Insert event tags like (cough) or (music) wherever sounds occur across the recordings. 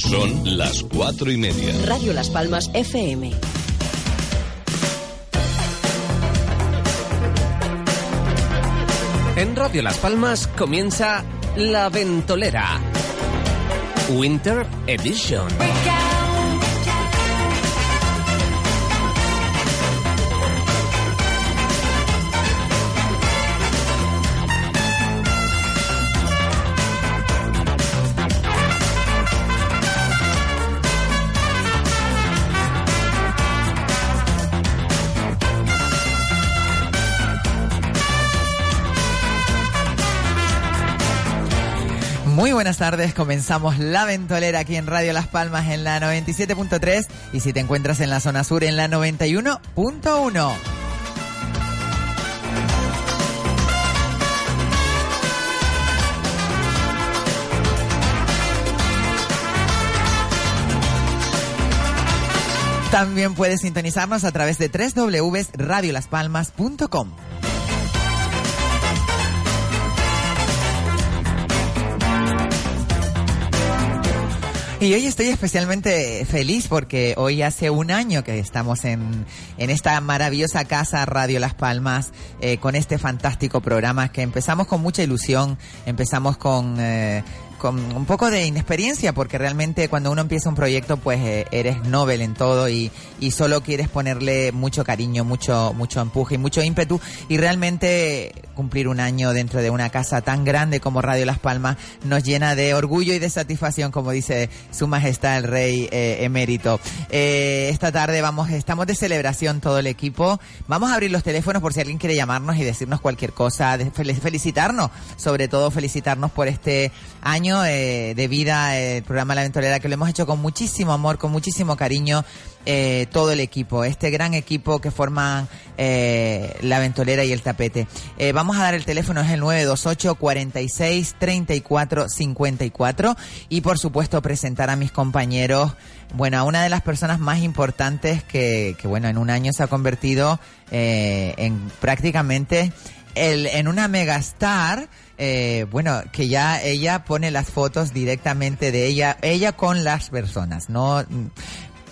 Son las cuatro y media. Radio Las Palmas FM. En Radio Las Palmas comienza La Ventolera. Winter Edition. Muy buenas tardes, comenzamos La Ventolera aquí en Radio Las Palmas en la 97.3 y si te encuentras en la zona sur en la 91.1. También puedes sintonizarnos a través de www.radiolaspalmas.com. Y hoy estoy especialmente feliz porque hoy hace un año que estamos en, en esta maravillosa casa Radio Las Palmas eh, con este fantástico programa que empezamos con mucha ilusión, empezamos con... Eh, con un poco de inexperiencia, porque realmente cuando uno empieza un proyecto, pues eh, eres novel en todo y, y solo quieres ponerle mucho cariño, mucho, mucho empuje y mucho ímpetu. Y realmente cumplir un año dentro de una casa tan grande como Radio Las Palmas nos llena de orgullo y de satisfacción, como dice Su Majestad el Rey eh, Emérito. Eh, esta tarde vamos, estamos de celebración todo el equipo. Vamos a abrir los teléfonos por si alguien quiere llamarnos y decirnos cualquier cosa, de fel- felicitarnos, sobre todo felicitarnos por este año eh, de vida, eh, el programa La Ventolera, que lo hemos hecho con muchísimo amor, con muchísimo cariño, eh, todo el equipo, este gran equipo que forman eh, La Ventolera y el Tapete. Vamos a dar el teléfono, es el 928 46 34 54 y por supuesto presentar a mis compañeros, bueno, a una de las personas más importantes que, que bueno, en un año se ha convertido en prácticamente el, en una megastar, eh, bueno, que ya ella pone las fotos directamente de ella, ella con las personas, no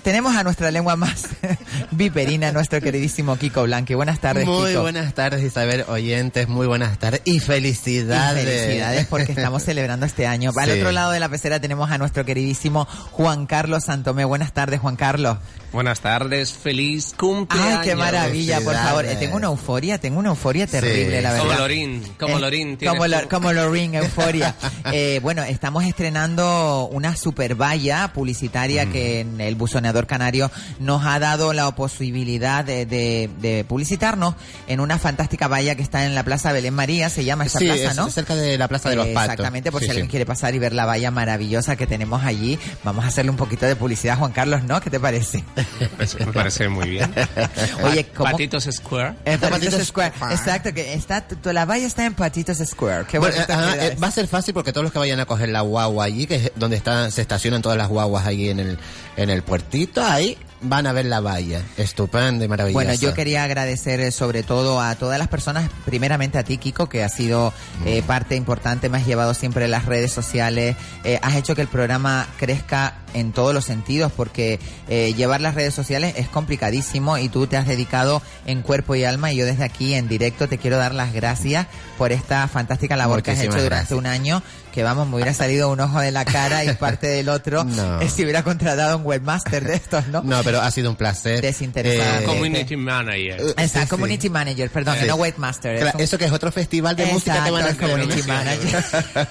tenemos a nuestra lengua más (laughs) viperina, nuestro queridísimo Kiko Blanqui. Buenas tardes, Muy Kiko. buenas tardes, Isabel, oyentes, muy buenas tardes y Y felicidades. felicidades porque estamos celebrando este año. Al Sí. otro lado de la pecera tenemos a nuestro queridísimo Juan Carlos Santomé. Buenas tardes, Juan Carlos. Buenas tardes, feliz cumpleaños. Ay, qué maravilla, por favor. Eh, tengo una euforia, tengo una euforia terrible, Sí. la verdad. Como Lorín, como Eh, Lorín. lo- como Lorín, (laughs) euforia. Eh, bueno, estamos estrenando una super valla publicitaria que en el buzoneador canario nos ha dado la posibilidad de, de- de publicitarnos en una fantástica valla que está en la Plaza Belén María, se llama esta Sí, plaza, es ¿no? cerca de la Plaza de los Eh, Patos. Exactamente, por Sí, si alguien sí. quiere pasar y ver la valla maravillosa que tenemos allí. Vamos a hacerle un poquito de publicidad a Juan Carlos, ¿no? ¿Qué te parece? (laughs) Eso me parece muy bien. (laughs) Oye, Pa- ¿cómo? Patitos Square. Está Patitos Patitos Square. Square. Exacto, que está, tu- la valla está en Patitos Square. Qué Bueno, eh, eso. va a ser fácil porque todos los que vayan a coger la guagua allí, que es donde están, se estacionan todas las guaguas allí en el, en el puertito, ahí van a ver la valla. Estupenda y maravillosa. Bueno, yo quería agradecer eh, sobre todo a todas las personas, primeramente a ti, Kiko, que has sido eh, parte importante, me has llevado siempre las redes sociales, eh, has hecho que el programa crezca en todos los sentidos, porque eh, llevar las redes sociales es complicadísimo y tú te has dedicado en cuerpo y alma y yo desde aquí en directo te quiero dar las gracias por esta fantástica labor que has hecho durante gracias. un año, que vamos, me hubiera salido un ojo de la cara y parte del otro (laughs) No. eh, si hubiera contratado un webmaster de estos, ¿no? No, pero ha sido un placer. Desinteresado. Eh, Community Manager. eh, sí. community manager, perdón, Sí. no webmaster. es Claro, un- eso que es otro festival de música que van a Exacto, hacer. community ¿no? manager.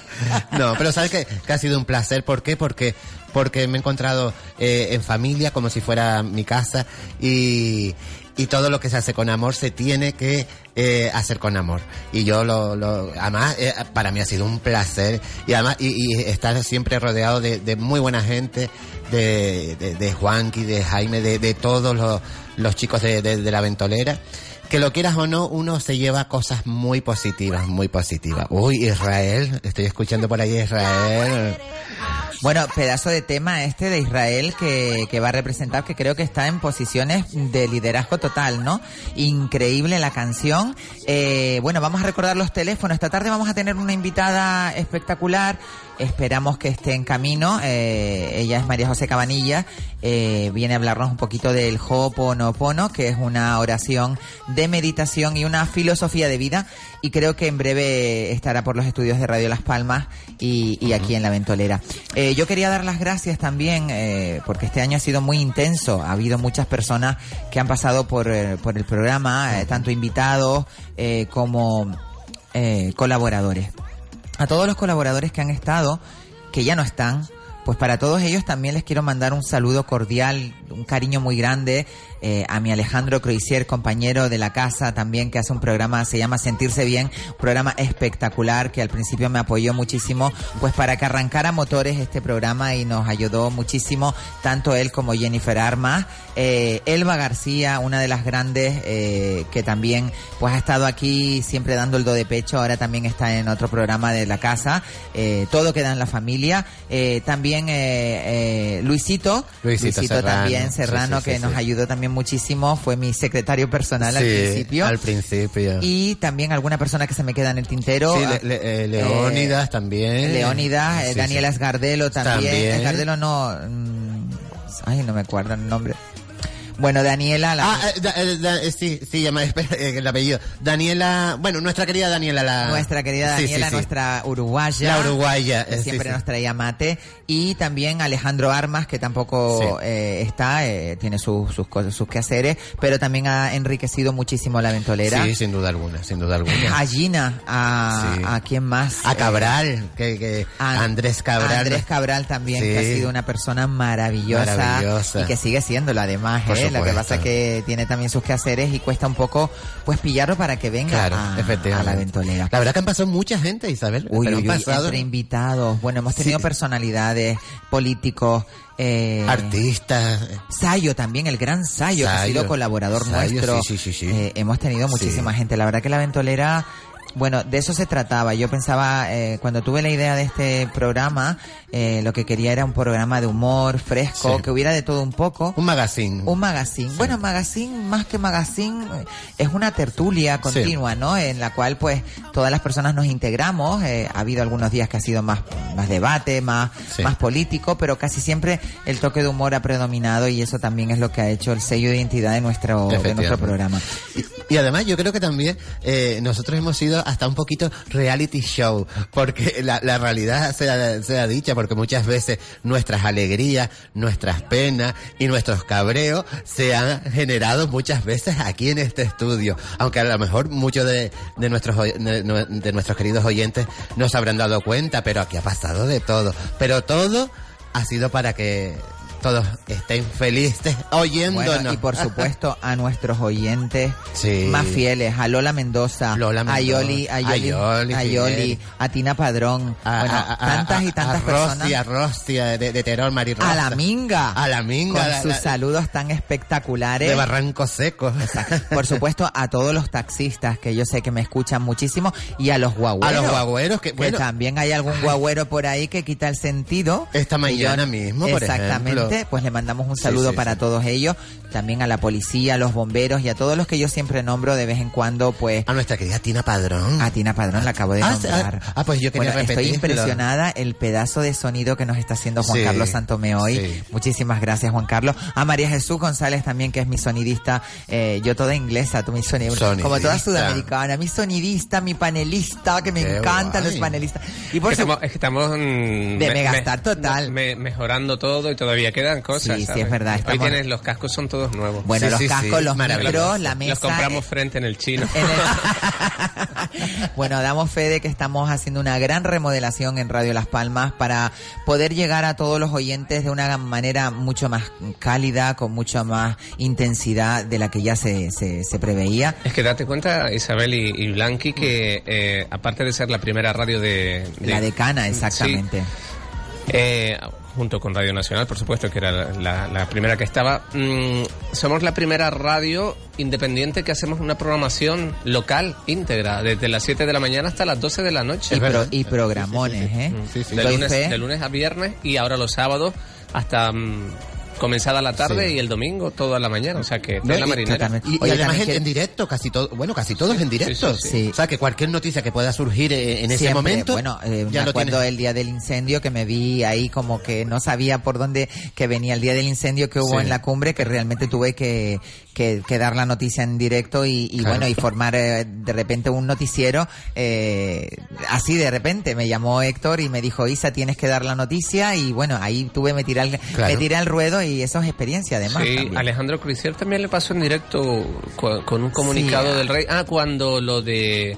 (laughs) no, pero sabes que, que ha sido un placer. ¿Por qué? Porque porque me he encontrado eh, en familia como si fuera mi casa y y todo lo que se hace con amor se tiene que eh, hacer con amor. Y yo lo, lo además, eh, para mí ha sido un placer y además, y, y estar siempre rodeado de, de muy buena gente, de, de, de Juanqui, de Jaime, de, de todos los, los chicos de, de, de la ventolera. Que lo quieras o no, uno se lleva cosas muy positivas, muy positivas. Uy, Israel, estoy escuchando por ahí Israel. Bueno, pedazo de tema este de Israel que, que va a representar, que creo que está en posiciones de liderazgo total, ¿no? Increíble la canción. Eh, bueno, vamos a recordar los teléfonos. Esta tarde vamos a tener una invitada espectacular esperamos que esté en camino. Eh, ella es María José Cabanilla, eh, viene a hablarnos un poquito del Ho'oponopono, que es una oración de meditación y una filosofía de vida. Y creo que en breve estará por los estudios de Radio Las Palmas y, y aquí en La Ventolera. Eh, yo quería dar las gracias también, eh, porque este año ha sido muy intenso. Ha habido muchas personas que han pasado por, por el programa, tanto invitados eh, como eh, colaboradores. A todos los colaboradores que han estado, que ya no están, pues para todos ellos también les quiero mandar un saludo cordial, un cariño muy grande eh, a mi Alejandro Croisier, compañero de la casa también, que hace un programa, se llama Sentirse Bien, programa espectacular que al principio me apoyó muchísimo, pues para que arrancara motores este programa y nos ayudó muchísimo, tanto él como Jennifer Armas. Eh, Elba García, una de las grandes eh, que también pues ha estado aquí siempre dando el do de pecho, ahora también está en otro programa de la casa, eh, todo queda en la familia. Eh, también eh, eh, Luisito, Luisito Serrano. también Serrano, sí, sí, que nos ayudó también muchísimo, fue mi secretario personal al Sí, principio. Al principio. Y también alguna persona que se me queda en el tintero. Sí, Le- Le- eh, Leónidas también. Leónidas, eh, Sí, Daniela sí. Esgardelo también. También. Esgardelo no. mm, ay, no me acuerdo el nombre. Bueno, Daniela. La, Ah, eh, da- eh, da- eh, sí, sí, llama, (laughs) espera, eh, el apellido. Daniela, bueno, nuestra querida Daniela, la... nuestra querida Sí, sí, Daniela, sí. nuestra uruguaya. La uruguaya, que eh, sí, siempre nos traía mate. Y también Alejandro Armas, que tampoco Sí. eh, está, eh, tiene sus, sus cosas, sus quehaceres, pero también ha enriquecido muchísimo la ventolera. Sí, sin duda alguna, sin duda alguna. A Gina, a, Sí. a quién más. A Eh, Cabral, que, que a- Andrés Cabral. Andrés Cabral también, Sí. que ha sido una persona maravillosa, Maravillosa. y que sigue siéndolo además, ¿eh? Lo que pasa es que tiene también sus quehaceres y cuesta un poco pues pillarlo para que venga Claro, a, la ventolera. La verdad que han pasado mucha gente, Isabel. Uy, uy, pasado entre invitados, bueno, hemos tenido Sí. Políticos, eh, artistas. Sayo también, el gran Sayo, que ha Sayo. sido colaborador Sayo, nuestro. sí, sí, sí. Eh, hemos tenido muchísima gente. La verdad que la ventolera, bueno, de eso se trataba. Yo pensaba, eh, cuando tuve la idea de este programa, eh, lo que quería era un programa de humor fresco, Sí. que hubiera de todo un poco. Un magazine. Un magazine. Bueno, magazine, más que magazine, eh, es una tertulia continua, ¿no? En la cual, pues, todas las personas nos integramos. Eh, ha habido algunos días que ha sido más, más debate, más, más político, pero casi siempre el toque de humor ha predominado y eso también es lo que ha hecho el sello de identidad de nuestro, de nuestro programa. Y, y además yo creo que también eh, nosotros hemos sido hasta un poquito reality show, porque la, la realidad sea, sea dicha, porque muchas veces nuestras alegrías, nuestras penas y nuestros cabreos se han generado muchas veces aquí en este estudio, aunque a lo mejor muchos de, de nuestros de nuestros queridos oyentes no se habrán dado cuenta, pero aquí ha pasado de todo, pero todo ha sido para que todos estén felices (laughs) oyéndonos. Bueno, y por supuesto a nuestros oyentes (laughs) Sí. más fieles, a Lola Mendoza, Lola a Mendoza, Yoli, a Yoli, a Yoli a, Yoli, a Tina Padrón, a, bueno, a- tantas y tantas a Rosy, personas. a Rosy, de, de Terol, Mari A la. Minga. A la Minga, Con la- sus la- saludos tan espectaculares. de Barranco Seco. Por supuesto, a todos los taxistas que yo sé que me escuchan muchísimo y a los guagüeros. A los guagüeros que, Que bueno, también hay algún guagüero por ahí que quita el sentido. Esta mañana mismo, por Exactamente, ejemplo. Pues le mandamos un saludo sí, para sí. todos ellos, también a la policía, a los bomberos y a todos los que yo siempre nombro de vez en cuando, pues a nuestra querida Tina Padrón. a Tina Padrón la acabo de Ah, nombrar. ah, ah, pues yo quería bueno, Estoy impresionada el pedazo de sonido que nos está haciendo Juan Sí, Carlos Santomé hoy. sí. Muchísimas gracias, Juan Carlos. A María Jesús González también, que es mi sonidista. Eh, yo toda inglesa, tú mi sonidista. Como toda Sonidista. sudamericana. Mi sonidista, mi panelista, que me Qué encantan guay. los panelistas. Y por Es que su- estamos, es que estamos mm, De megastar total. me- mejorando todo y todavía quedan cosas. Sí, sí, es verdad, Hoy estamos- tienes los cascos son todos nuevos. Bueno, Sí, los sí, cascos, sí, los micros, la mesa. los compramos eh, frente en el chino. (laughs) en el- (laughs) bueno, damos fe de que estamos haciendo una gran remodelación en Radio Las Palmas para poder llegar a todos los oyentes de una manera mucho más cálida, con mucha más intensidad de la que ya se, se, se preveía. Es que date cuenta, Isabel y, y Blanqui, que eh, aparte de ser la primera radio de... de- La decana, exactamente. Eh, junto con Radio Nacional, por supuesto, que era la, la- la primera que estaba. mm, somos la primera radio independiente que hacemos una programación local íntegra, desde las 7 de la mañana hasta las 12 de la noche. Y, pro- verdad. y programones, ¿eh? Sí, sí. De lunes, fe. de lunes a viernes y ahora los sábados hasta mm, comenzada la tarde Sí. y el domingo toda la mañana, o sea que No, es la marinera. Y, y Oye, además también en, directo, casi todo, bueno, casi todo es en directo. sí, sí. O sea, que cualquier noticia que pueda surgir eh, en ese momento, Bueno, eh, me ya acuerdo tienes. el día del incendio que me vi ahí como que no sabía por dónde que venía el día del incendio que hubo Sí. en la cumbre, que realmente tuve que, que, que dar la noticia en directo y, y Claro. bueno, y formar eh, de repente un noticiero. eh, así de repente me llamó Héctor y me dijo, Isa, tienes que dar la noticia y bueno, ahí tuve, me tiré al, Claro. me tiré al ruedo y eso es experiencia además. Sí, también. Alejandro Cricier también le pasó en directo cu- con un comunicado Sí. del rey. Ah, cuando lo de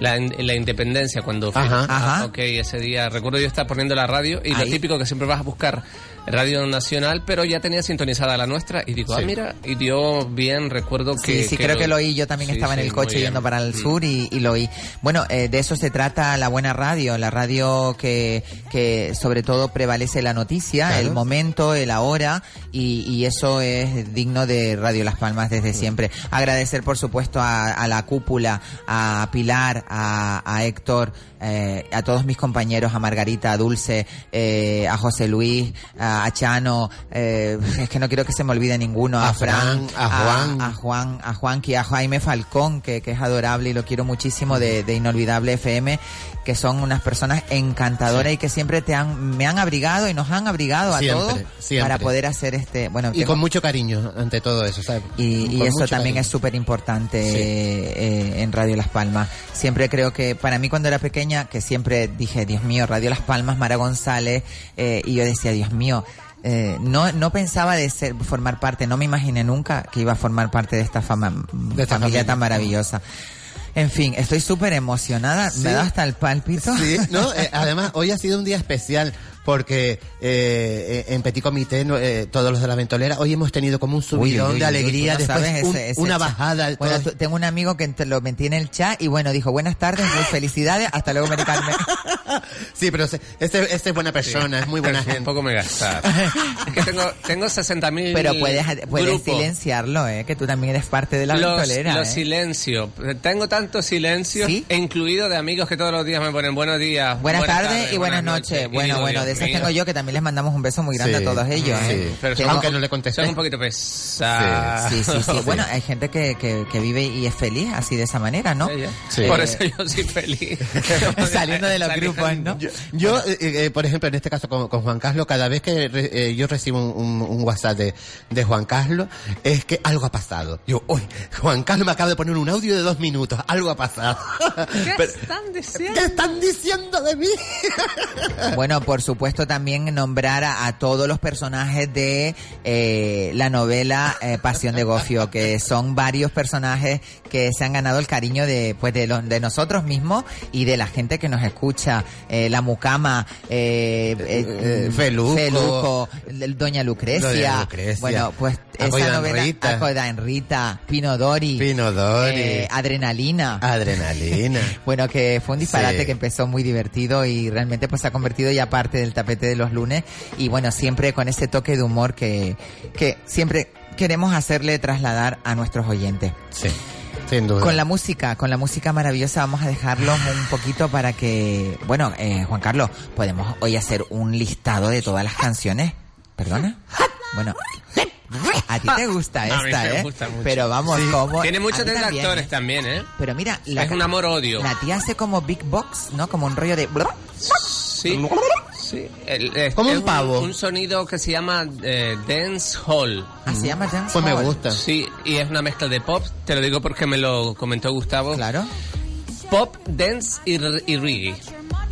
la, in- la independencia, cuando. Ajá. Ah, Ajá. ok, ese día recuerdo yo estar poniendo la radio y lo típico que siempre vas a buscar Radio Nacional, pero ya tenía sintonizada la nuestra y digo, Sí. ah, mira, y dio bien, recuerdo que... Sí, sí, creo que lo oí. Yo también Sí, estaba en el coche yendo para el Mm. sur y, y lo oí. Bueno, eh, de eso se trata la buena radio, la radio que, que sobre todo prevalece la noticia, Claro. el momento, el ahora y, y eso es digno de Radio Las Palmas desde siempre. Agradecer, por supuesto, a, a la cúpula, a Pilar, a, a Héctor, eh, a todos mis compañeros, a Margarita, a Dulce, eh, a José Luis, a, a Chano, eh, es que no quiero que se me olvide ninguno, a, A Fran, a Juan. a Juan, a Juanqui, a Jaime Falcón, que, que es adorable y lo quiero muchísimo de, de Inolvidable FM, que son unas personas encantadoras y que siempre te han, me han abrigado y nos han abrigado a Siempre, todos siempre. para poder hacer este, bueno, Y tengo- con mucho cariño ante todo eso, ¿sabes? y, y eso también cariño. es súper importante Sí. eh, en Radio Las Palmas. Siempre creo que para mí cuando era que siempre dije, Dios mío, Radio Las Palmas, Mara González, eh, y yo decía, Dios mío, eh, no, no pensaba de ser, formar parte, no me imaginé nunca que iba a formar parte de esta fama, De esta familia familia. tan maravillosa. En fin, estoy súper emocionada, Sí. me da hasta el pálpito. Sí, no, (laughs) eh, además hoy ha sido un día especial porque eh, en Petit Comité, eh, todos los de la ventolera, hoy hemos tenido como un subidón Uy, uy, de uy, alegría, no después sabes un- ese- ese una chat. bajada. Bueno, tú- tengo un amigo que te lo metí en el chat y bueno, dijo buenas tardes, muy felicidades, hasta luego, Mari Carmen. (laughs) Sí, pero este, este es buena persona, es muy buena Un gente. poco me gastar. (laughs) es que tengo, tengo 60.000 Pero puedes, puedes silenciarlo, ¿eh? Que tú también eres parte de la Los, ventolera, los ¿eh? silencio. Tengo tantos silencios, ¿Sí? incluido de amigos que todos los días me ponen buenos días. Buenas, tardes y buenas noches. Y Bueno, bueno, de esos mío. tengo yo que también les mandamos un beso muy grande Sí, a todos ellos, sí. ¿eh? Pero son, Aunque no le contesté. son un poquito pesados. Sí, sí, sí. (laughs) Bueno, hay gente que, que, que vive y es feliz así de esa manera, ¿no? Sí. Por Eh, eso yo soy feliz. (laughs) Saliendo de los Saliendo- grupos, ¿no? Yo, yo, eh, eh, por ejemplo, en este caso con, con Juan Carlos, cada vez que re- eh, yo recibo un, un- un WhatsApp de, de Juan Carlos, es que algo ha pasado. Yo, uy, Juan Carlos me acaba de poner un audio de dos minutos, algo ha pasado. ¿Qué (laughs) Pero- están diciendo? ¿Qué están diciendo de mí? Bueno, por supuesto también nombrar a, a todos los personajes de eh, la novela eh, Pasión de Gofio, que son varios personajes que se han ganado el cariño de pues de, los- de nosotros mismos y de la gente que nos escucha. Eh, la Mucama, Feluco. Feluco, el- Doña Lucrecia. Doña Lucrecia. Bueno, pues esa novela, Rita. Acoida en Rita, Pino Dori, Pino Dori. eh, Adrenalina. Adrenalina. (laughs) Bueno, que fue un disparate Sí. que empezó muy divertido y realmente pues se ha convertido ya parte del tapete de los lunes y bueno, siempre con ese toque de humor que, que siempre queremos hacerle trasladar a nuestros oyentes. Sí, sin duda. Con la música, con la música maravillosa vamos a dejarlos un poquito para que, bueno, eh, Juan Carlos, podemos hoy hacer un listado de todas las canciones. ¿Perdona? Bueno, a ti te gusta A mí esta, me ¿eh? gusta mucho. Pero vamos, como... Tiene muchos detractores también, ¿eh? Pero mira, la, Es un amor-odio. la tía hace como Big Box, ¿no? Como un rollo de... Sí. Sí. El- Como un pavo. Un, sonido que se llama eh, Dance Hall. Ah, se llama Dance Pues me gusta. Sí, y es una mezcla de pop. Te lo digo porque me lo comentó Gustavo. Claro. Pop, dance y, r- y reggae.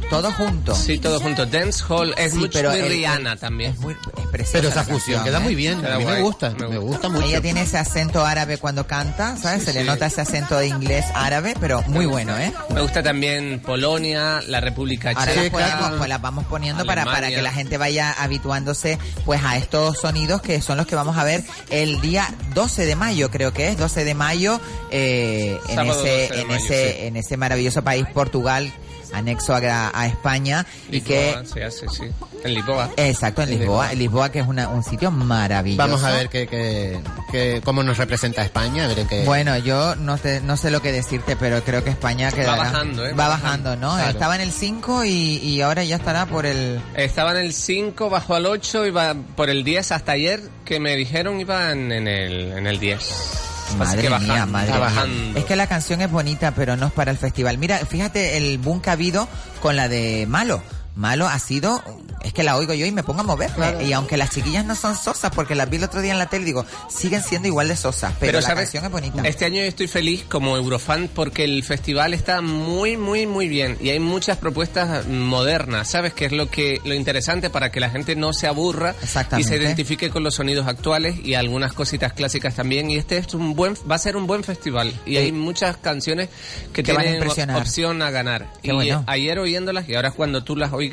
Todo junto. Sí, todo junto. Dance Hall es Sí, mucho pero muy el- Rihanna también. Es, muy, es preciosa Pero esa fusión canción, queda ¿eh? muy bien. Queda a mí me gusta, Me me gusta. mucho. Ella tiene ese acento árabe cuando canta, ¿sabes? Sí, Se le sí. nota ese acento de inglés árabe, pero muy bueno, ¿eh? Me gusta también Polonia, la República Ahora las, Checa. Checa. ponemos, pues las vamos poniendo para, para que la gente vaya habituándose pues a estos sonidos que son los que vamos a ver el día 12 de mayo, creo que es 12 de mayo, eh, en ese 12 de en mayo, ese sí. en ese maravilloso país Portugal anexo a, a España y que Lisboa se hace, sí. En Lisboa. exacto en En Lisboa, Lisboa. en Lisboa que es una- un sitio maravilloso. Vamos a ver que, que, que- cómo nos representa España, a ver en qué... Bueno, yo no, te, no sé lo que decirte, pero creo que España quedará... bajando, ¿eh? Va Va bajando, ¿no? Claro. Estaba en el 5 y, y ahora ya estará por el... Estaba en el 5, bajó al 8 y va por el 10 hasta ayer que me dijeron iban en el, en el 10. Madre que mía, madre mía. Es que la canción es bonita, pero no es para el festival. Mira, fíjate el boom que ha habido con la de Malo. Malo ha sido, es que la oigo yo y me pongo a moverme. Y aunque las chiquillas no son sosas, porque las vi el otro día en la tele, digo, siguen siendo igual de sosas, pero, la ¿sabes? canción es bonita. Este año yo estoy feliz como Eurofan porque el festival está muy, muy, muy bien y hay muchas propuestas modernas, ¿sabes? Que es lo que lo interesante para que la gente no se aburra y se identifique con los sonidos actuales y algunas cositas clásicas también. Y este es un buen, va a ser un buen festival y hay muchas canciones que Te van a tienen impresionar. opción a ganar. Qué y bueno. ayer oyéndolas y ahora cuando tú las oigas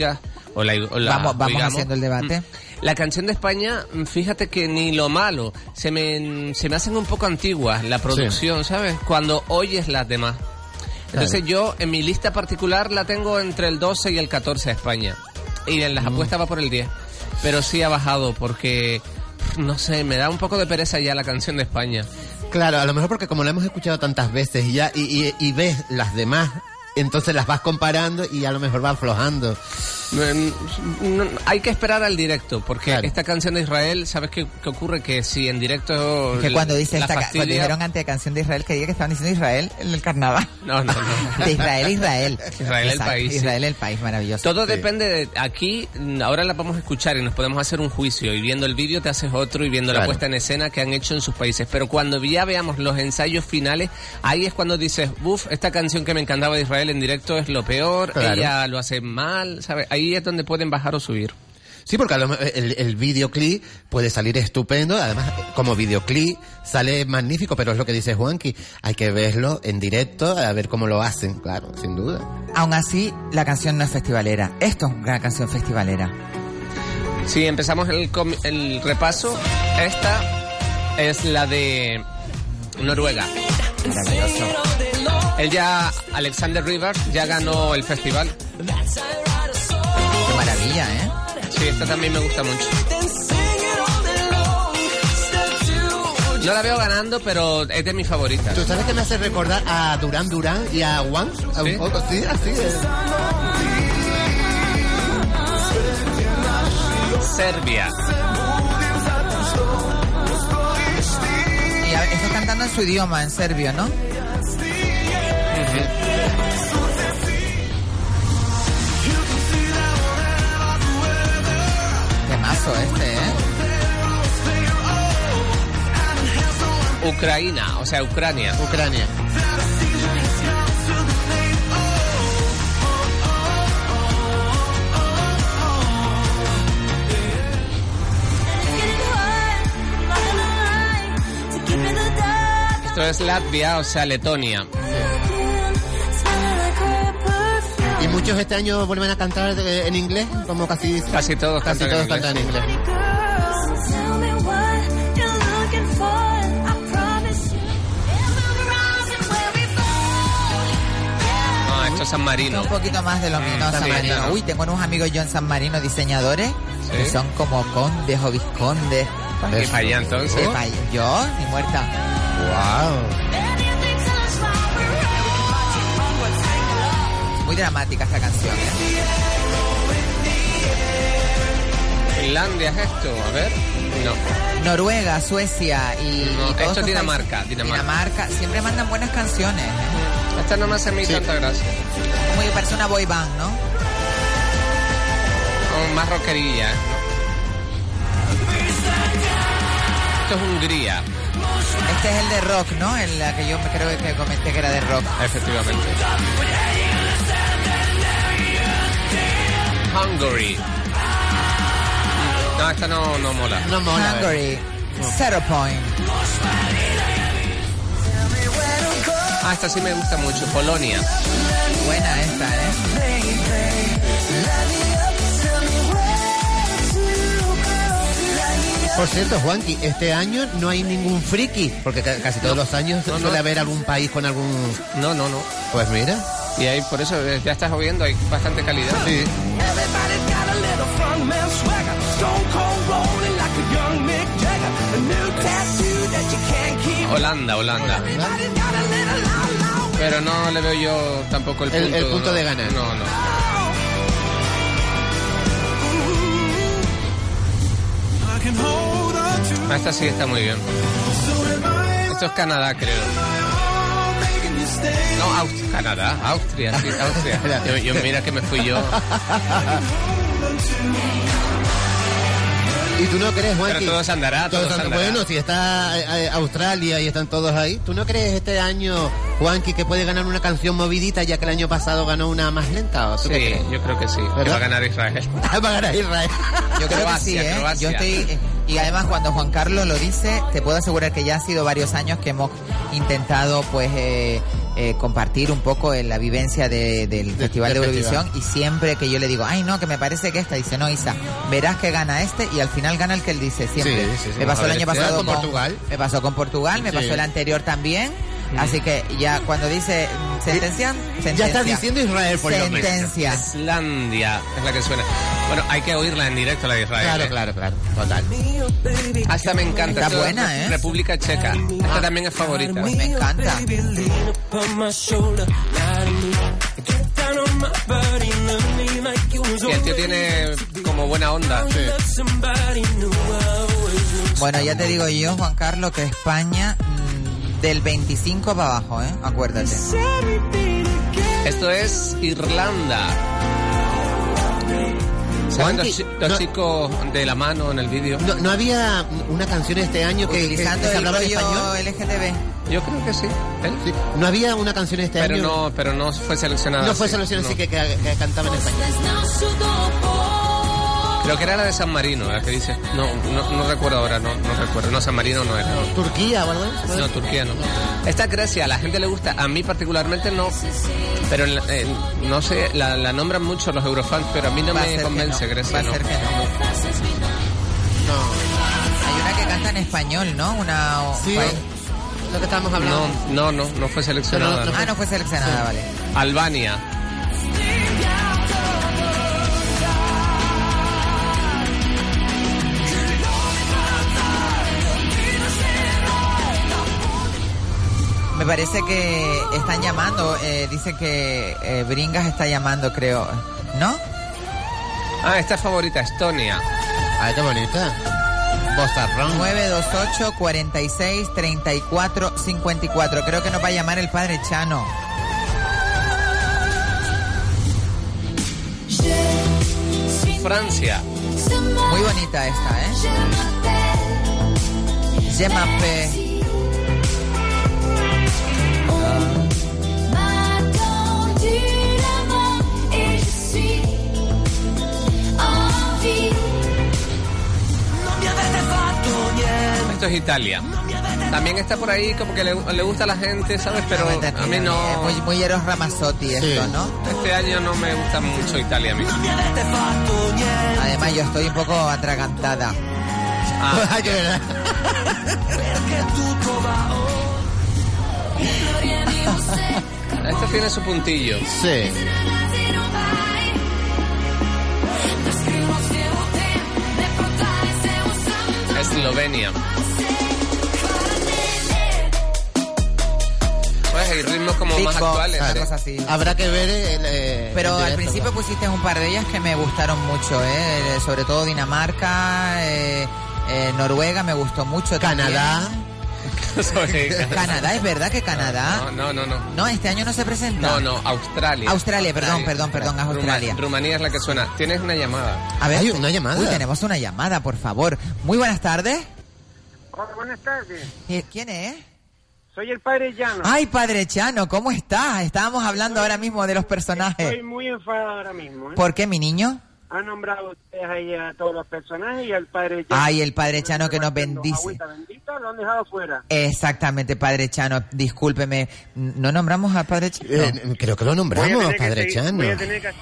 o la, o la Vamos- vamos oigamos, haciendo el debate. mm, la canción de España, mm, fíjate que ni lo malo, se me, se me hacen un poco antiguas la producción, ¿sabes? Cuando oyes las demás. Entonces yo en mi lista particular la tengo entre el 12 y el 14 de España. Y en las Mm. apuestas va por el 10. Pero sí ha bajado porque, no sé, me da un poco de pereza ya la canción de España. Claro, a lo mejor porque como la hemos escuchado tantas veces y ya y, y- y ves las demás, entonces las vas comparando y a lo mejor va aflojando. No, hay que esperar al directo, porque Claro. esta canción de Israel, ¿sabes qué, qué ocurre? Que si en directo... que cuando dice la esta, ca- cuando fastidia- dijeron antes de canción de Israel, que diga que estaban diciendo Israel en el carnaval. No, no, no. (laughs) De Israel, Israel. Israel, el país, sí. Israel, el país, maravilloso. Todo depende de aquí, ahora la vamos a escuchar y nos podemos hacer un juicio y viendo el vídeo te haces otro y viendo la puesta en escena que han hecho en sus países. Pero cuando ya veamos los ensayos finales, ahí es cuando dices, uff, esta canción que me encantaba de Israel en directo es lo peor, Claro. ella lo hace mal, ¿sabes? Ahí es donde pueden bajar o subir. Sí, porque el, el videoclip puede salir estupendo, además como videoclip sale magnífico, pero es lo que dice Juanqui, hay que verlo en directo, a ver cómo lo hacen, claro, sin duda. Aún así, la canción no es festivalera. Esto es una canción festivalera. Si empezamos el, el repaso, esta es la de Noruega. Maravilloso. Él ya, Alexander Rivers, ya ganó el festival. Qué maravilla, ¿eh? Sí, esta también me gusta mucho. No la veo ganando, pero es de mis favoritas. ¿Tú sabes que me hace recordar a Durán Durán y a Juan? A ¿Sí? Un poco, sí, así es. Serbia. Y a está cantando en su idioma, en serbio, ¿no? Qué mazo este, ¿eh? Ucrania, o sea, Ucrania. Ucrania. Esto es Latvia, o sea, Letonia. Y muchos este año vuelven a cantar de- en inglés, como casi, Casi todos casi cantan en todos inglés. cantan en inglés. Ah, esto es San Marino. Un poquito más de lo mío, no, San Marino. claro. Uy, tengo unos amigos yo en San Marino, diseñadores, Sí. que son como condes o viscondes. Y para allá, entonces. Yo, ni muerta. Wow. Dramática esta canción, ¿eh? Finlandia es esto, a ver. No. Noruega, Suecia y, No, y todos esto es Dinamarca, Dinamarca. siempre mandan buenas canciones. ¿eh? Esta no me hace a mí tanta gracia. Como que parece una boy band, ¿no? Como más rockerilla, ¿eh? Esto es Hungría, Este es el de rock, ¿no? El la que yo me creo que comenté que era de rock. efectivamente. Hungary. No, esta no, no mola. No mola. Hungary, Zero Point. Ah, esta sí me gusta mucho. Polonia. Buena esta, ¿eh? Por cierto, Juanqui, este año no hay ningún friki, porque ca- casi todos los años No, no. suele haber algún país con algún... No, no, no. Pues mira, Y ahí, por eso, eh, ya estás oyendo, hay bastante calidad. Sí. Holanda, Holanda. Pero no le veo yo tampoco el punto. el punto no. de ganar. No, no. Esta sí está muy bien. Esto es Canadá, creo. No, Aust- Canadá, Austria, sí, Austria. (laughs) Yo, yo mira que me fui yo. (laughs) ¿Y tú no crees, Juanqui? Pero andará, Todos andará. Bueno, si está eh, eh, Australia y están todos ahí, ¿tú no crees este año, Juanqui, que puede ganar una canción movidita ya que el año pasado ganó una más lenta? ¿O tú Sí, yo creo que sí. Va a ganar Israel. (laughs) Va a ganar Israel. Yo creo Croacia, que sí, ¿eh? Croacia. Yo estoy, eh, y además cuando Juan Carlos lo dice, te puedo asegurar que ya ha sido varios años que hemos intentado, pues, eh, eh, compartir un poco en la vivencia de- del Festival de Eurovisión y siempre que yo le digo, ay no, que me parece que esta, dice, no, Isa, verás que gana este y al final gana el que él dice siempre. Sí, sí, sí. me pasó el año ¿será pasado con Portugal? Me pasó con Portugal, me pasó el anterior también. Así que ya cuando dice mm, sentencia, sentencia. Ya estás diciendo Israel por lo. Sentencia. Islandia es la que suena. Bueno, hay que oírla en directo, la de Israel. Claro, ¿eh? claro, claro. Total. Hasta me encanta. Está buena, ¿eh? República Checa. Esta también es favorita. Me encanta. Y el tío tiene como buena onda. knew. Bueno, ya te digo yo, Juan Carlos, que España del 25 para abajo, ¿eh? Acuérdate. Esto es Irlanda. ¿Saben los, chi- los no- chicos de la mano en el vídeo? ¿No, no había una canción este año que, que- que se el hablaba en rollo español? LGTB. Yo creo que sí. ¿Él? Sí. ¿No había una canción este Pero año? no, pero no fue seleccionada. No fue así, selección así no. que, que, que cantaba en español. Creo que era la de San Marino, la que dice. No, no, no recuerdo ahora, no, no recuerdo. No, San Marino no era. ¿Turquía o algo así? No, Turquía no. Esta es Grecia, a la gente le gusta, a mí particularmente no. Pero en la- en- no sé, la, la nombran mucho los eurofans, pero a mí no Va me convence no, Grecia. Va a no. ser que no. No. Hay una que canta en español, ¿no? Una. Sí, país- lo que estábamos hablando. No, no, no, no fue seleccionada. Pero no- Ah, no fue seleccionada, vale. Albania. Parece que están llamando, eh, dice que eh, Bringas está llamando, creo. ¿No? Ah, esta es favorita, Estonia. Ay, qué bonita. Bozarrón. 928 46 34 54. Creo que nos va a llamar el padre Chano. Francia. Muy bonita esta, ¿eh? Je Esto es Italia. También está por ahí como que le, le gusta a la gente, ¿sabes? Pero a mí no... Es muy, muy Eros Ramazzotti esto, Sí. ¿no? Este año no me gusta mucho Italia a mí. Además yo estoy un poco atragantada. Ah, (laughs) (laughs) esto tiene su puntillo. Sí. Eslovenia. Pues hay ritmos como Big más Box, actuales. una Vale. cosa así. Habrá que ver el, eh, Pero el al principio pues. pusiste un par de ellas que me gustaron mucho, ¿eh? sobre todo Dinamarca, eh, eh, Noruega me gustó mucho. también. (laughs) Canadá. ¿es verdad que Canadá? No, no, no, no. No, este año no se presenta. No, no, Australia. Australia, perdón, perdón, perdón, Ruma- Australia. Rumanía es la que suena. Tienes una llamada. A ver, Hay una llamada. Uy, tenemos una llamada, por favor. Muy buenas tardes. Hola, buenas tardes. Eh, ¿Quién es? Soy el padre Llano. Ay, Padre Chano, ¿cómo estás? Estábamos hablando ahora mismo de los personajes. Estoy muy enfadado ahora mismo. ¿eh? ¿Por qué, mi niño? Han nombrado ustedes ahí a todos los personajes y al padre Llano. Ay, el Padre Chano que nos bendice. Agüita bendita, lo han dejado fuera. Exactamente, Padre Chano. Discúlpeme, ¿no nombramos al Padre Chano? Eh, creo que lo Voy a nombramos, Padre seguir- Chano. Voy a tener que hacer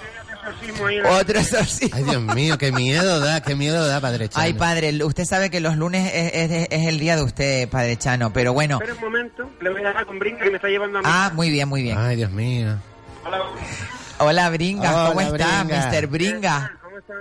ahí Otro exorcismo. Ay, Dios mío, qué miedo da, qué miedo da, Padre Chano. Ay, padre, usted sabe que los lunes es, es- es el día de usted, padre Chano, pero bueno. Espera un momento, le voy a dejar con brinca que me está llevando a mí. Ah, muy bien, muy bien. Ay, Dios mío. Hola, Bringas, ¿cómo Hola, estás, Bringas. Mr. Bringas? ¿Cómo están?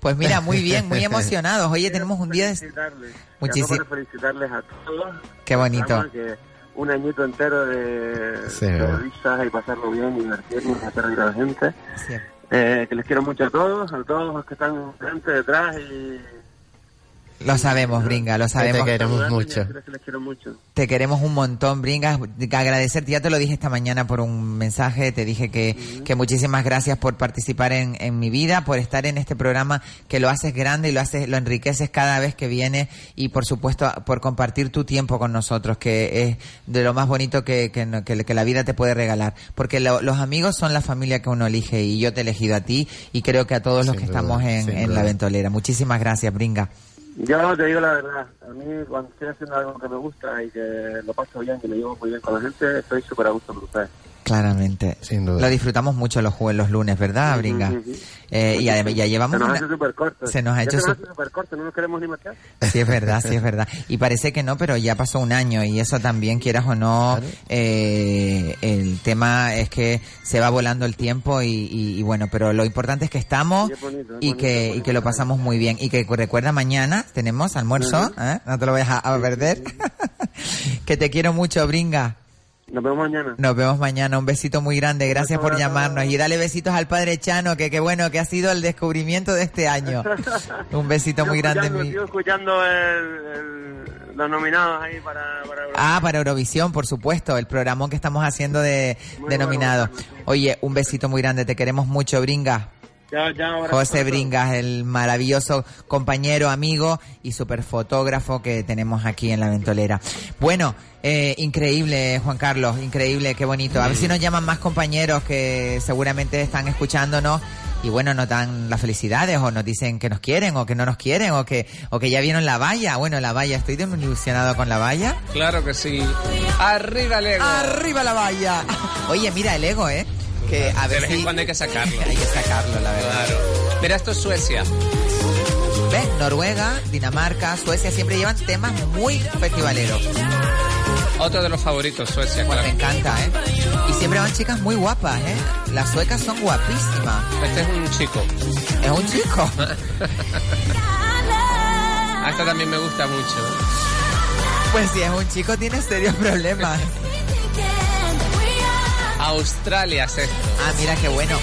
Pues mira, muy (laughs) bien, muy emocionados. Oye, tenemos un día de... Felicitarles. Muchísi- Llamo para felicitarles a todos. Qué bonito. Que un añito entero de, Sí, de risas y pasarlo bien y divertirnos, hacer reír a la gente. Sí. Eh, que les quiero mucho a todos, a todos los que están delante, detrás y... Lo sabemos, Bringa, lo sabemos. Te queremos mucho. Te queremos un montón, Bringas. Agradecerte, ya te lo dije esta mañana por un mensaje, te dije que, que muchísimas gracias por participar en, en mi vida, por estar en este programa que lo haces grande y lo haces, lo enriqueces cada vez que viene y por supuesto por compartir tu tiempo con nosotros, que es de lo más bonito que, que, no- que- que la vida te puede regalar. Porque lo- los amigos son la familia que uno elige y yo te he elegido a ti y creo que a todos los que duda, estamos en, en duda. la ventolera. Muchísimas gracias, Bringa. Yo te digo la verdad, a mí cuando estoy haciendo algo que me gusta y que lo paso bien, que me llevo muy bien con la gente, estoy súper a gusto con ustedes. Claramente. Sin duda. Lo disfrutamos mucho los jueves, los lunes, ¿verdad, Bringa? Ujú. Eh, y además ya Se llevamos nos una... hace súper corto. Se nos ha hecho se su- súper corto, no nos queremos ni marcar. Sí, es verdad, sí, es verdad. Y parece que no, pero ya pasó un año y eso también, quieras o no, eh, el tema es que se va volando el tiempo y, y- y bueno, pero lo importante es que estamos Sí, es bonito, es y, bonito, que, es y que lo pasamos muy bien. Y que recuerda, mañana tenemos almuerzo, ¿eh? no te lo vayas a, a perder. (laughs) que te quiero mucho, Bringa. Nos vemos mañana. Nos vemos mañana. Un besito muy grande. Gracias por llamarnos. Y dale besitos al padre Chano, que qué bueno, que ha sido el descubrimiento de este año. (laughs) Un besito muy grande. Sigo escuchando el, el- los nominados ahí para... para Ah, para Eurovisión, por supuesto, el programón que estamos haciendo de, Muy de bueno, nominado. bueno, sí. Oye, un besito muy grande, te queremos mucho, Bringas. Ya, ya, ahora- José Bringas, el maravilloso compañero, amigo y super fotógrafo que tenemos aquí en la ventolera. Bueno, eh, increíble, Juan Carlos, increíble, qué bonito. A ver si nos llaman más compañeros que seguramente están escuchándonos y bueno, nos dan las felicidades o nos dicen que nos quieren o que no nos quieren o que, o que ya vieron la valla. Bueno, la valla, estoy ilusionado con la valla. Claro que sí. Arriba el ego. ¡Arriba la valla! Oye, mira el ego, ¿eh? Que a De ver vez en cuando hay que sacarlo. (laughs) Hay que sacarlo, la verdad. Claro. Mira, esto es Suecia. ¿Ves? Noruega, Dinamarca, Suecia siempre llevan temas muy festivaleros. Otro de los favoritos, Suecia, Pues claro. me encanta, ¿eh? Y siempre van chicas muy guapas, ¿eh? Las suecas son guapísimas. Este es un chico. Es un chico. (laughs) (laughs) A esta también me gusta mucho. Pues si es un chico tiene serios problemas. Australia es esto. Ah, mira qué bueno.